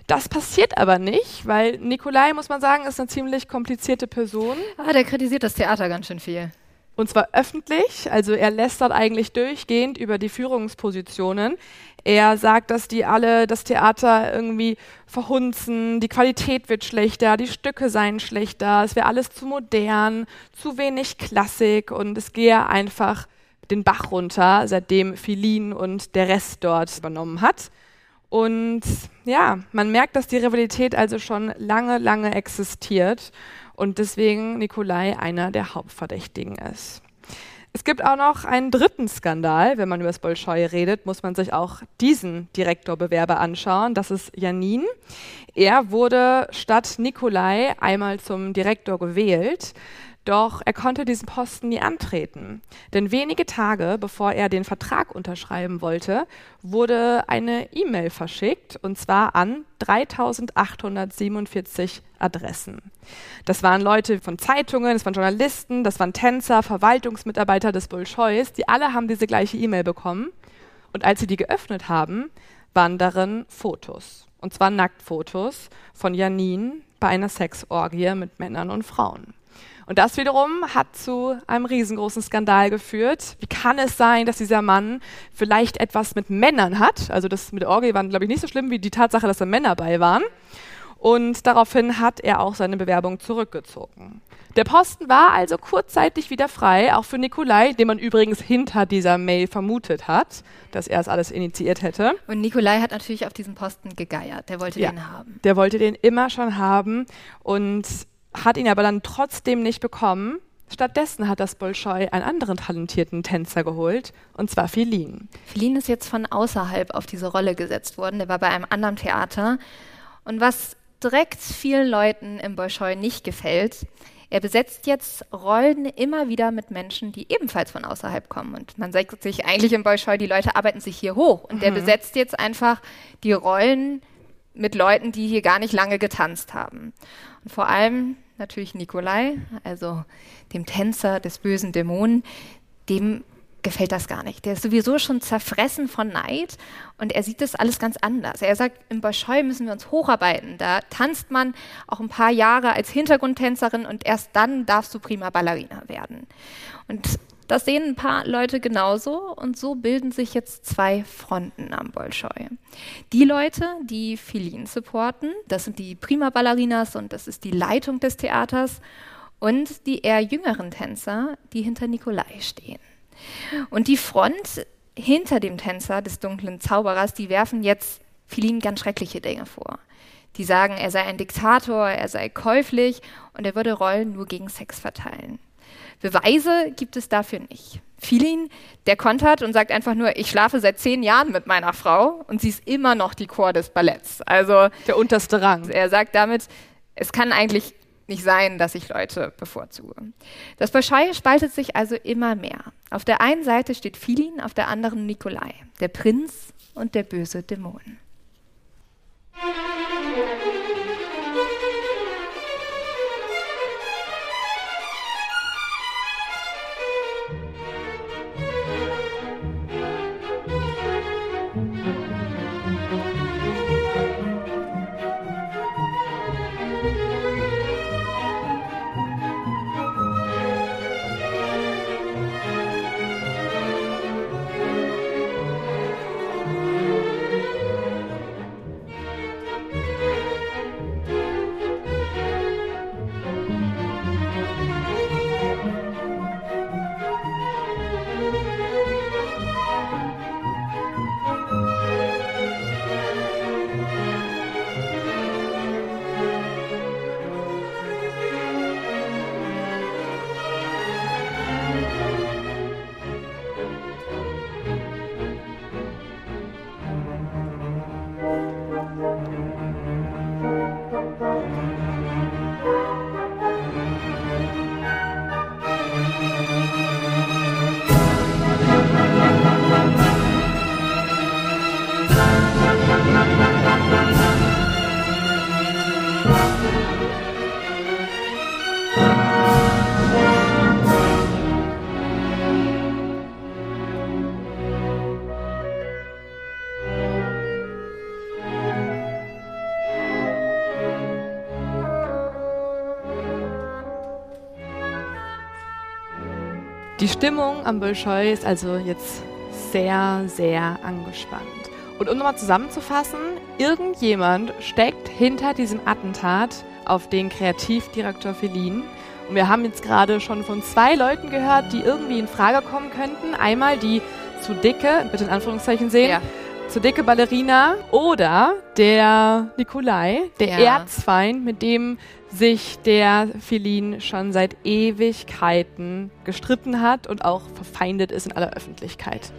Das passiert aber nicht, weil Nikolai, muss man sagen, ist eine ziemlich komplizierte Person. Ah, der kritisiert das Theater ganz schön viel. Und zwar öffentlich, also er lästert eigentlich durchgehend über die Führungspositionen. Er sagt, dass die alle das Theater irgendwie verhunzen, die Qualität wird schlechter, die Stücke seien schlechter, es wäre alles zu modern, zu wenig Klassik und es gehe einfach den Bach runter, seitdem Philin und der Rest dort übernommen hat. Und ja, man merkt, dass die Rivalität also schon lange, lange existiert und deswegen Nikolai einer der Hauptverdächtigen ist. Es gibt auch noch einen dritten Skandal. Wenn man über das Bolschoi redet, muss man sich auch diesen Direktorbewerber anschauen. Das ist Janin. Er wurde statt Nikolai einmal zum Direktor gewählt. Doch er konnte diesen Posten nie antreten. Denn wenige Tage bevor er den Vertrag unterschreiben wollte, wurde eine E-Mail verschickt, und zwar an 3847 Adressen. Das waren Leute von Zeitungen, das waren Journalisten, das waren Tänzer, Verwaltungsmitarbeiter des Bolscheus, die alle haben diese gleiche E-Mail bekommen. Und als sie die geöffnet haben, waren darin Fotos. Und zwar Nacktfotos von Janine bei einer Sexorgie mit Männern und Frauen. Und das wiederum hat zu einem riesengroßen Skandal geführt. Wie kann es sein, dass dieser Mann vielleicht etwas mit Männern hat? Also das mit Orgie war, glaube ich, nicht so schlimm wie die Tatsache, dass da Männer bei waren. Und daraufhin hat er auch seine Bewerbung zurückgezogen. Der Posten war also kurzzeitig wieder frei, auch für Nikolai, den man übrigens hinter dieser Mail vermutet hat, dass er es alles initiiert hätte. Und Nikolai hat natürlich auf diesen Posten gegeiert. Der wollte ja, den haben. Der wollte den immer schon haben. Und hat ihn aber dann trotzdem nicht bekommen. Stattdessen hat das Bolschoi einen anderen talentierten Tänzer geholt, und zwar Filin. Filin ist jetzt von außerhalb auf diese Rolle gesetzt worden. Der war bei einem anderen Theater. Und was direkt vielen Leuten im Bolschoi nicht gefällt, er besetzt jetzt Rollen immer wieder mit Menschen, die ebenfalls von außerhalb kommen. Und man sagt sich eigentlich im Bolschoi, die Leute arbeiten sich hier hoch. Und mhm. der besetzt jetzt einfach die Rollen mit Leuten, die hier gar nicht lange getanzt haben. Und vor allem natürlich Nikolai, also dem Tänzer des bösen Dämonen, dem gefällt das gar nicht. Der ist sowieso schon zerfressen von Neid und er sieht das alles ganz anders. Er sagt, im Bolschoi müssen wir uns hocharbeiten. Da tanzt man auch ein paar Jahre als Hintergrundtänzerin und erst dann darfst du prima Ballerina werden. Und das sehen ein paar Leute genauso und so bilden sich jetzt zwei Fronten am Bolschoi. Die Leute, die Filin supporten, das sind die Prima Ballerinas und das ist die Leitung des Theaters und die eher jüngeren Tänzer, die hinter Nikolai stehen. Und die Front hinter dem Tänzer des dunklen Zauberers, die werfen jetzt Filin ganz schreckliche Dinge vor. Die sagen, er sei ein Diktator, er sei käuflich und er würde Rollen nur gegen Sex verteilen. Beweise gibt es dafür nicht. Filin, der kontert und sagt einfach nur, ich schlafe seit zehn Jahren mit meiner Frau und sie ist immer noch die Chor des Balletts. Also der unterste Rang. Er sagt damit, es kann eigentlich nicht sein, dass ich Leute bevorzuge. Das Bolschoi spaltet sich also immer mehr. Auf der einen Seite steht Filin, auf der anderen Nikolai, der Prinz und der böse Dämon. Die Stimmung am Bolschoi ist also jetzt sehr, sehr angespannt. Und um nochmal zusammenzufassen, irgendjemand steckt hinter diesem Attentat auf den Kreativdirektor Felin. Und wir haben jetzt gerade schon von zwei Leuten gehört, die irgendwie in Frage kommen könnten. Einmal die zu dicke, bitte in Anführungszeichen sehen, ja. Zu dicke Ballerina oder der Nikolai, der ja. Erzfeind, mit dem sich der Felin schon seit Ewigkeiten gestritten hat und auch verfeindet ist in aller Öffentlichkeit.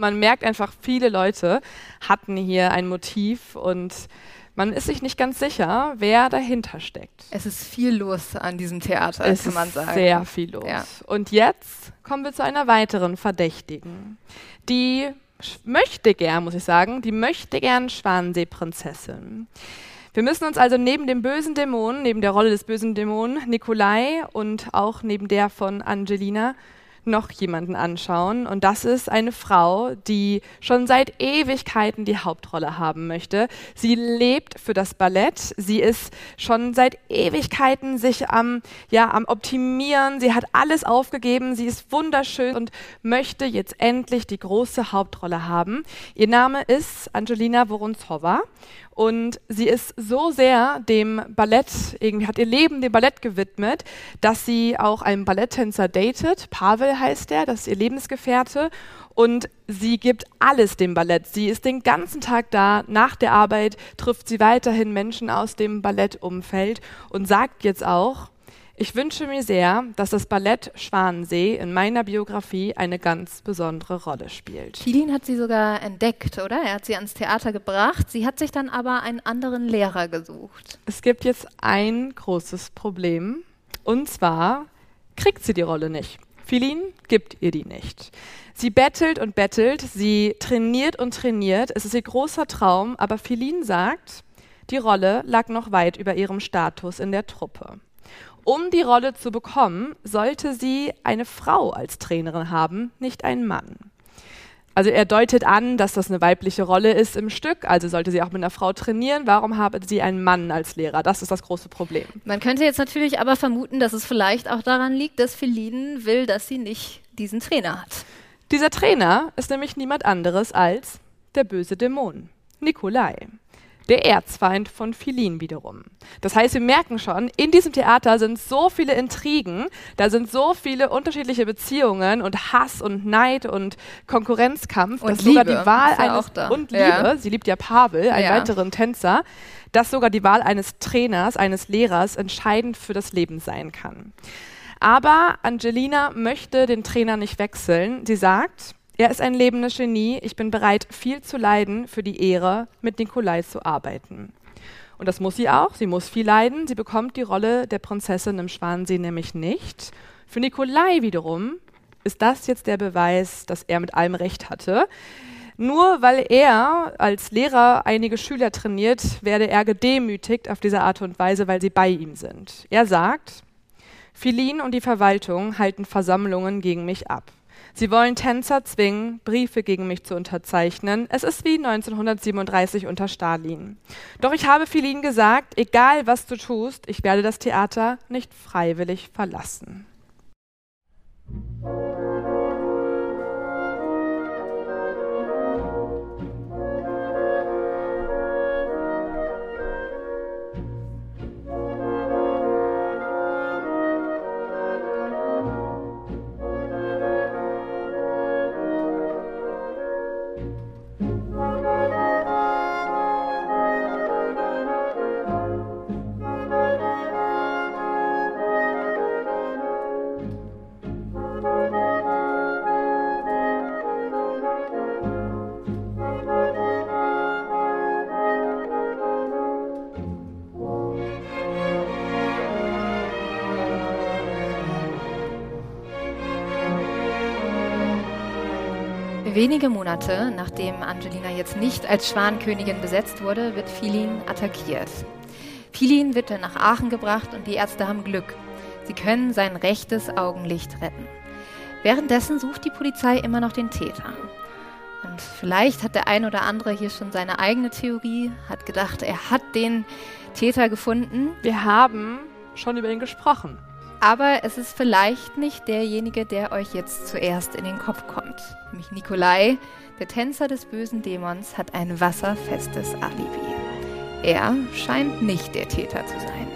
Man merkt einfach, viele Leute hatten hier ein Motiv und man ist sich nicht ganz sicher, wer dahinter steckt. Es ist viel los an diesem Theater, es kann man sagen. Sehr viel los. Ja. Und jetzt kommen wir zu einer weiteren Verdächtigen. Die möchte gern, muss ich sagen, die möchte gern Schwanensee-Prinzessin. Wir müssen uns also neben dem bösen Dämon, neben der Rolle des bösen Dämonen Nikolai und auch neben der von Angelina noch jemanden anschauen. Und das ist eine Frau, die schon seit Ewigkeiten die Hauptrolle haben möchte. Sie lebt für das Ballett. Sie ist schon seit Ewigkeiten sich am, ja, am Optimieren. Sie hat alles aufgegeben. Sie ist wunderschön und möchte jetzt endlich die große Hauptrolle haben. Ihr Name ist Angelina Voronzova und sie ist so sehr dem Ballett, irgendwie hat ihr Leben dem Ballett gewidmet, dass sie auch einen Balletttänzer datet. Pavel heißt er, das ist ihr Lebensgefährte. Und sie gibt alles dem Ballett. Sie ist den ganzen Tag da. Nach der Arbeit trifft sie weiterhin Menschen aus dem Ballettumfeld und sagt jetzt auch, ich wünsche mir sehr, dass das Ballett Schwanensee in meiner Biografie eine ganz besondere Rolle spielt. Filin hat sie sogar entdeckt, oder? Er hat sie ans Theater gebracht. Sie hat sich dann aber einen anderen Lehrer gesucht. Es gibt jetzt ein großes Problem. Und zwar kriegt sie die Rolle nicht. Philin gibt ihr die nicht. Sie bettelt und bettelt, sie trainiert und trainiert. Es ist ihr großer Traum, aber Philin sagt, die Rolle lag noch weit über ihrem Status in der Truppe. Um die Rolle zu bekommen, sollte sie eine Frau als Trainerin haben, nicht einen Mann. Also er deutet an, dass das eine weibliche Rolle ist im Stück, also sollte sie auch mit einer Frau trainieren. Warum habe sie einen Mann als Lehrer? Das ist das große Problem. Man könnte jetzt natürlich aber vermuten, dass es vielleicht auch daran liegt, dass Feline will, dass sie nicht diesen Trainer hat. Dieser Trainer ist nämlich niemand anderes als der böse Dämon, Nikolai der Erzfeind von Philin wiederum. Das heißt, wir merken schon, in diesem Theater sind so viele Intrigen, da sind so viele unterschiedliche Beziehungen und Hass und Neid und Konkurrenzkampf, Und dass sogar Liebe die Wahl eines und Liebe, Ja. sie liebt ja Pavel, einen Ja. weiteren Tänzer, dass sogar die Wahl eines Trainers, eines Lehrers entscheidend für das Leben sein kann. Aber Angelina möchte den Trainer nicht wechseln. Sie sagt, er ist ein lebendes Genie. Ich bin bereit, viel zu leiden für die Ehre, mit Nikolai zu arbeiten. Und das muss sie auch. Sie muss viel leiden. Sie bekommt die Rolle der Prinzessin im Schwansee nämlich nicht. Für Nikolai wiederum ist das jetzt der Beweis, dass er mit allem Recht hatte. Nur weil er als Lehrer einige Schüler trainiert, werde er gedemütigt auf diese Art und Weise, weil sie bei ihm sind. Er sagt, Philin und die Verwaltung halten Versammlungen gegen mich ab. Sie wollen Tänzer zwingen, Briefe gegen mich zu unterzeichnen. Es ist wie 1937 unter Stalin. Doch ich habe Philin gesagt, egal was du tust, ich werde das Theater nicht freiwillig verlassen. Wenige Monate nachdem Angelina jetzt nicht als Schwankönigin besetzt wurde, wird Philin attackiert. Philin wird dann nach Aachen gebracht und die Ärzte haben Glück. Sie können sein rechtes Augenlicht retten. Währenddessen sucht die Polizei immer noch den Täter. Und vielleicht hat der ein oder andere hier schon seine eigene Theorie, hat gedacht, er hat den Täter gefunden, Wir haben schon über ihn gesprochen. Aber es ist vielleicht nicht derjenige, der euch jetzt zuerst in den Kopf kommt. Nämlich Nikolai, der Tänzer des bösen Dämons, hat ein wasserfestes Alibi. Er scheint nicht der Täter zu sein.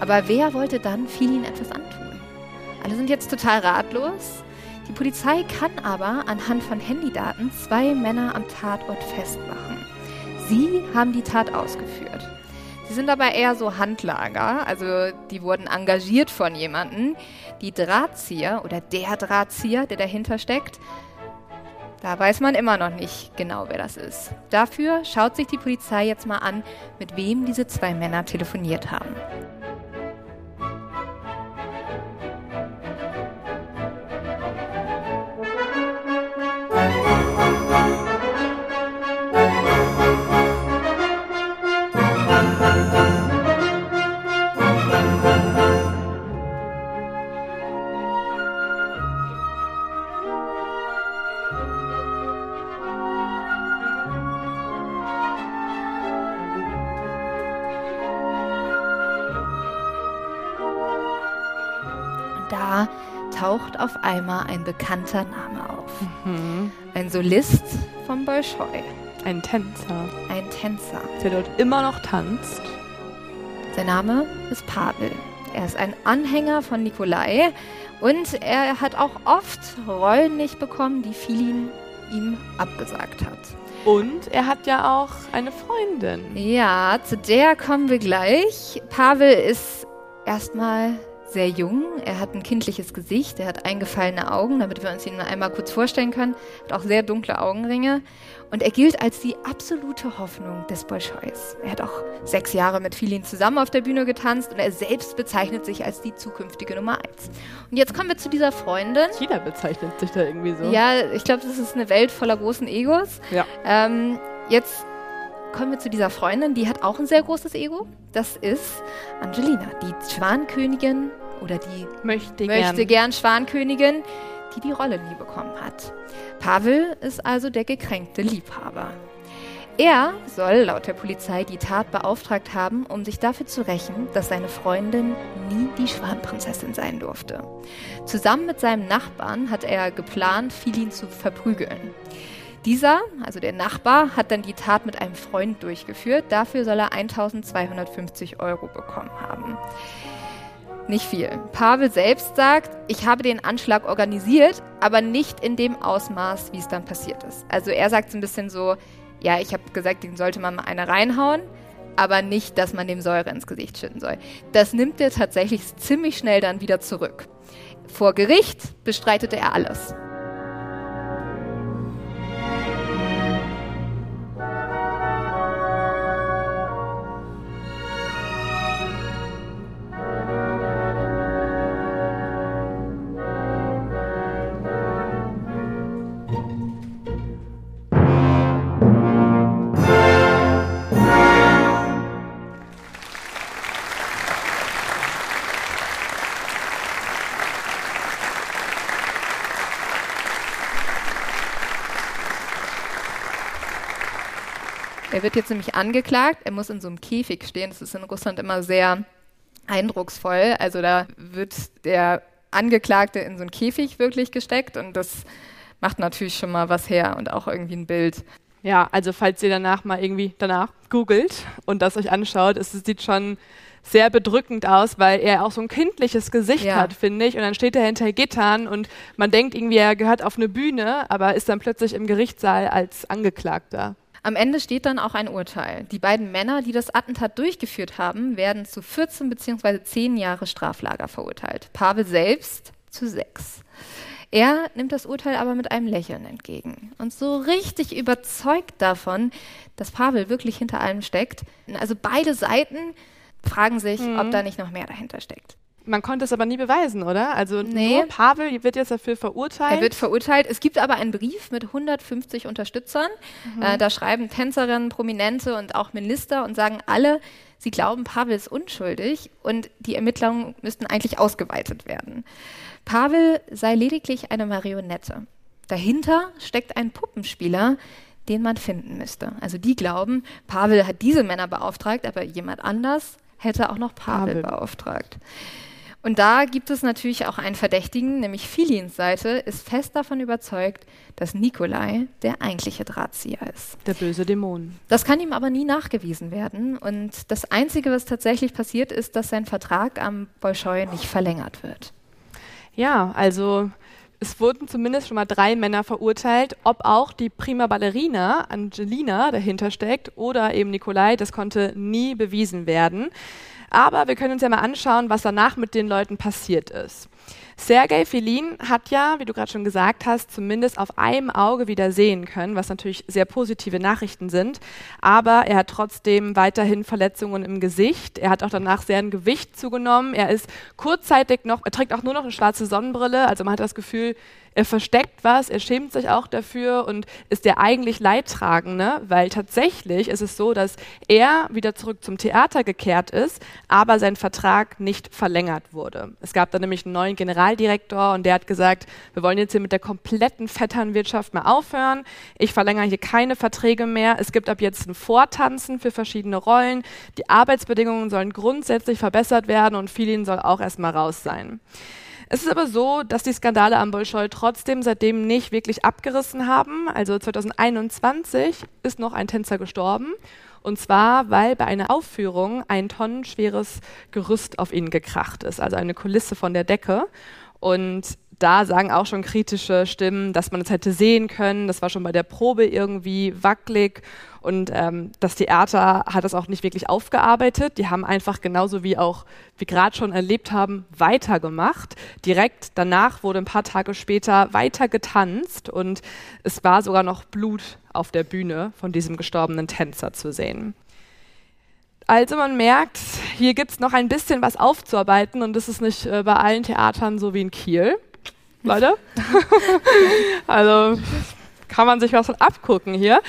Aber wer wollte dann Philin etwas antun? Alle sind jetzt total ratlos. Die Polizei kann aber anhand von Handydaten zwei Männer am Tatort festmachen. Sie haben die Tat ausgeführt. Sie sind aber eher so Handlager, also die wurden engagiert von jemandem. Die Drahtzieher oder der Drahtzieher, der dahinter steckt, da weiß man immer noch nicht genau, wer das ist. Dafür schaut sich die Polizei jetzt mal an, mit wem diese zwei Männer telefoniert haben. Einmal ein bekannter Name auf. Ein Solist vom Bolschoi, Ein Tänzer, ein Tänzer. der dort immer noch tanzt. Sein Name ist Pavel. Er ist ein Anhänger von Nikolai und er hat auch oft Rollen nicht bekommen, die Philin ihm abgesagt hat. Und er hat ja auch eine Freundin. Ja, zu der kommen wir gleich. Pavel ist erstmal sehr jung, er hat ein kindliches Gesicht, er hat eingefallene Augen, damit wir uns ihn einmal kurz vorstellen können, hat auch sehr dunkle Augenringe und er gilt als die absolute Hoffnung des Bolscheus. Er hat auch sechs Jahre mit Filin zusammen auf der Bühne getanzt und er selbst bezeichnet sich als die zukünftige Nummer eins. Und jetzt kommen wir zu dieser Freundin. Jeder bezeichnet sich da irgendwie so. Ja, ich glaube, das ist eine Welt voller großen Egos. Ja. Ähm, jetzt kommen wir zu dieser Freundin, die hat auch ein sehr großes Ego. Das ist Angelina, die Schwankönigin oder die möchte, möchte gern. gern Schwankönigin, die die Rolle nie bekommen hat. Pavel ist also der gekränkte Liebhaber. Er soll laut der Polizei die Tat beauftragt haben, um sich dafür zu rächen, dass seine Freundin nie die Schwanprinzessin sein durfte. Zusammen mit seinem Nachbarn hat er geplant, Filin zu verprügeln. Dieser, also der Nachbar, hat dann die Tat mit einem Freund durchgeführt. Dafür soll er 1250 Euro bekommen haben. Nicht viel. Pavel selbst sagt, ich habe den Anschlag organisiert, aber nicht in dem Ausmaß, wie es dann passiert ist. Also er sagt so ein bisschen so, ja, ich habe gesagt, den sollte man mal eine reinhauen, aber nicht, dass man dem Säure ins Gesicht schütten soll. Das nimmt er tatsächlich ziemlich schnell dann wieder zurück. Vor Gericht bestreitete er alles. Er wird jetzt nämlich angeklagt, er muss in so einem Käfig stehen. Das ist in Russland immer sehr eindrucksvoll. Also da wird der Angeklagte in so einen Käfig wirklich gesteckt und das macht natürlich schon mal was her und auch irgendwie ein Bild. Ja, also falls ihr danach mal irgendwie danach googelt und das euch anschaut, es sieht schon sehr bedrückend aus, weil er auch so ein kindliches Gesicht ja. hat, finde ich. Und dann steht er hinter Gittern und man denkt irgendwie, er gehört auf eine Bühne, aber ist dann plötzlich im Gerichtssaal als Angeklagter. Am Ende steht dann auch ein Urteil. Die beiden Männer, die das Attentat durchgeführt haben, werden zu 14 bzw. 10 Jahre Straflager verurteilt. Pavel selbst zu 6. Er nimmt das Urteil aber mit einem Lächeln entgegen und so richtig überzeugt davon, dass Pavel wirklich hinter allem steckt. Also beide Seiten fragen sich, mhm. ob da nicht noch mehr dahinter steckt. Man konnte es aber nie beweisen, oder? Also nee. nur Pavel wird jetzt dafür verurteilt. Er wird verurteilt. Es gibt aber einen Brief mit 150 Unterstützern. Mhm. Äh, da schreiben Tänzerinnen, Prominente und auch Minister und sagen alle, sie glauben, Pavel ist unschuldig und die Ermittlungen müssten eigentlich ausgeweitet werden. Pavel sei lediglich eine Marionette. Dahinter steckt ein Puppenspieler, den man finden müsste. Also die glauben, Pavel hat diese Männer beauftragt, aber jemand anders hätte auch noch Pavel, Pavel. beauftragt. Und da gibt es natürlich auch einen Verdächtigen, nämlich Filins Seite ist fest davon überzeugt, dass Nikolai der eigentliche Drahtzieher ist. Der böse Dämon. Das kann ihm aber nie nachgewiesen werden. Und das Einzige, was tatsächlich passiert, ist, dass sein Vertrag am Bolschoi nicht verlängert wird. Ja, also es wurden zumindest schon mal drei Männer verurteilt. Ob auch die Prima Ballerina Angelina dahinter steckt oder eben Nikolai, das konnte nie bewiesen werden. Aber wir können uns ja mal anschauen, was danach mit den Leuten passiert ist. Sergei Filin hat ja, wie du gerade schon gesagt hast, zumindest auf einem Auge wieder sehen können, was natürlich sehr positive Nachrichten sind. Aber er hat trotzdem weiterhin Verletzungen im Gesicht. Er hat auch danach sehr ein Gewicht zugenommen. Er ist kurzzeitig noch, er trägt auch nur noch eine schwarze Sonnenbrille. Also man hat das Gefühl, er versteckt was, er schämt sich auch dafür und ist der eigentlich Leidtragende, weil tatsächlich ist es so, dass er wieder zurück zum Theater gekehrt ist, aber sein Vertrag nicht verlängert wurde. Es gab dann nämlich einen neuen Generaldirektor und der hat gesagt, wir wollen jetzt hier mit der kompletten Vetternwirtschaft mal aufhören. Ich verlängere hier keine Verträge mehr. Es gibt ab jetzt ein Vortanzen für verschiedene Rollen. Die Arbeitsbedingungen sollen grundsätzlich verbessert werden und Filin soll auch erstmal raus sein. Es ist aber so, dass die Skandale am Bolschoi trotzdem seitdem nicht wirklich abgerissen haben. Also 2021 ist noch ein Tänzer gestorben. Und zwar, weil bei einer Aufführung ein tonnenschweres Gerüst auf ihn gekracht ist, also eine Kulisse von der Decke. Und da sagen auch schon kritische Stimmen, dass man es hätte sehen können. Das war schon bei der Probe irgendwie wackelig. Und ähm, das Theater hat das auch nicht wirklich aufgearbeitet. Die haben einfach genauso wie auch wir gerade schon erlebt haben, weitergemacht. Direkt danach wurde ein paar Tage später weiter getanzt und es war sogar noch Blut auf der Bühne von diesem gestorbenen Tänzer zu sehen. Also man merkt, hier gibt es noch ein bisschen was aufzuarbeiten und das ist nicht äh, bei allen Theatern so wie in Kiel. Leute. also kann man sich was von abgucken hier.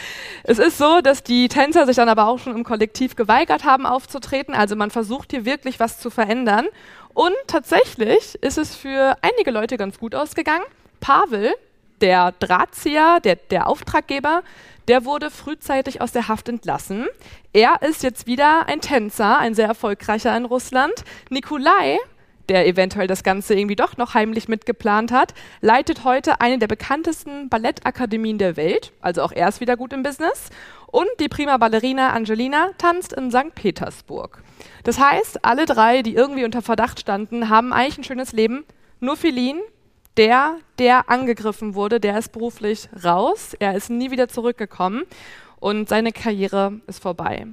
Es ist so, dass die Tänzer sich dann aber auch schon im Kollektiv geweigert haben aufzutreten. Also man versucht hier wirklich was zu verändern. Und tatsächlich ist es für einige Leute ganz gut ausgegangen. Pavel, der Drahtzieher, der, der Auftraggeber, der wurde frühzeitig aus der Haft entlassen. Er ist jetzt wieder ein Tänzer, ein sehr erfolgreicher in Russland. Nikolai, der eventuell das Ganze irgendwie doch noch heimlich mitgeplant hat, leitet heute eine der bekanntesten Ballettakademien der Welt. Also auch er ist wieder gut im Business. Und die prima Ballerina Angelina tanzt in St. Petersburg. Das heißt, alle drei, die irgendwie unter Verdacht standen, haben eigentlich ein schönes Leben. Nur Feline, der, der angegriffen wurde, der ist beruflich raus. Er ist nie wieder zurückgekommen und seine Karriere ist vorbei.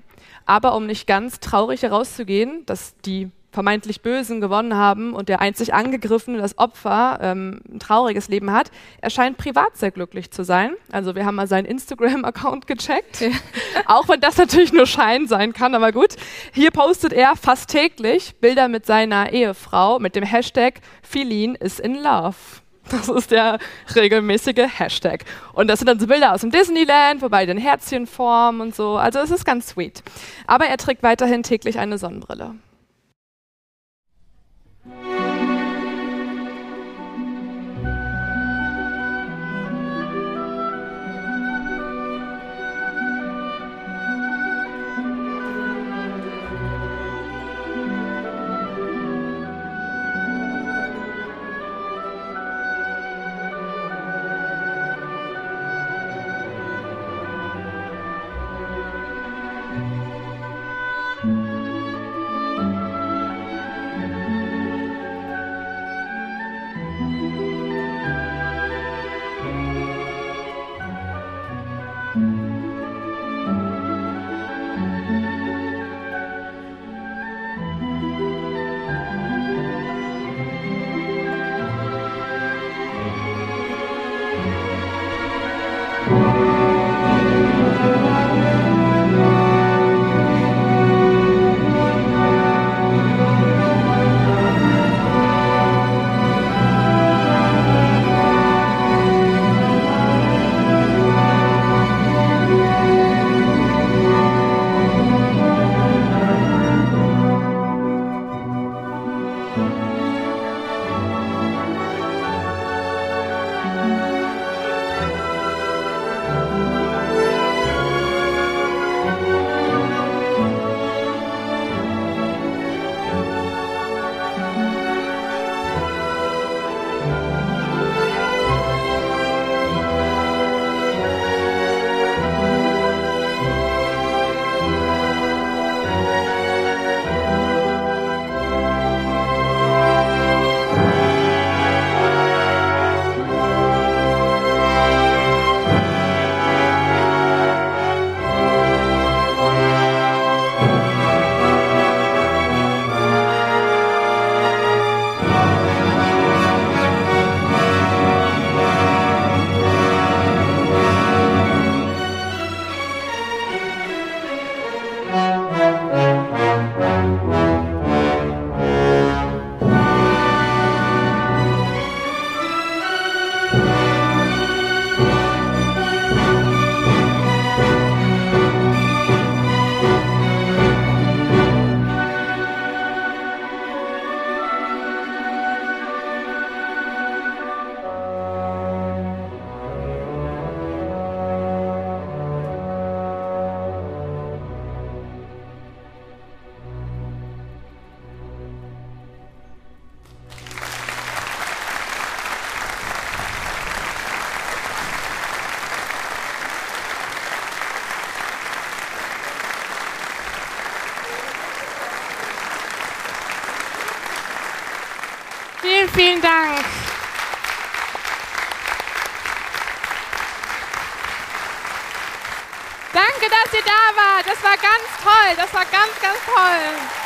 Aber um nicht ganz traurig herauszugehen, dass die vermeintlich Bösen gewonnen haben und der einzig Angegriffene, das Opfer, ähm, ein trauriges Leben hat, er scheint privat sehr glücklich zu sein. Also wir haben mal seinen Instagram-Account gecheckt, ja. auch wenn das natürlich nur Schein sein kann, aber gut. Hier postet er fast täglich Bilder mit seiner Ehefrau mit dem Hashtag Feline is in love. Das ist der regelmäßige Hashtag. Und das sind dann so Bilder aus dem Disneyland, wobei den Herzchen formen und so. Also es ist ganz sweet. Aber er trägt weiterhin täglich eine Sonnenbrille. time.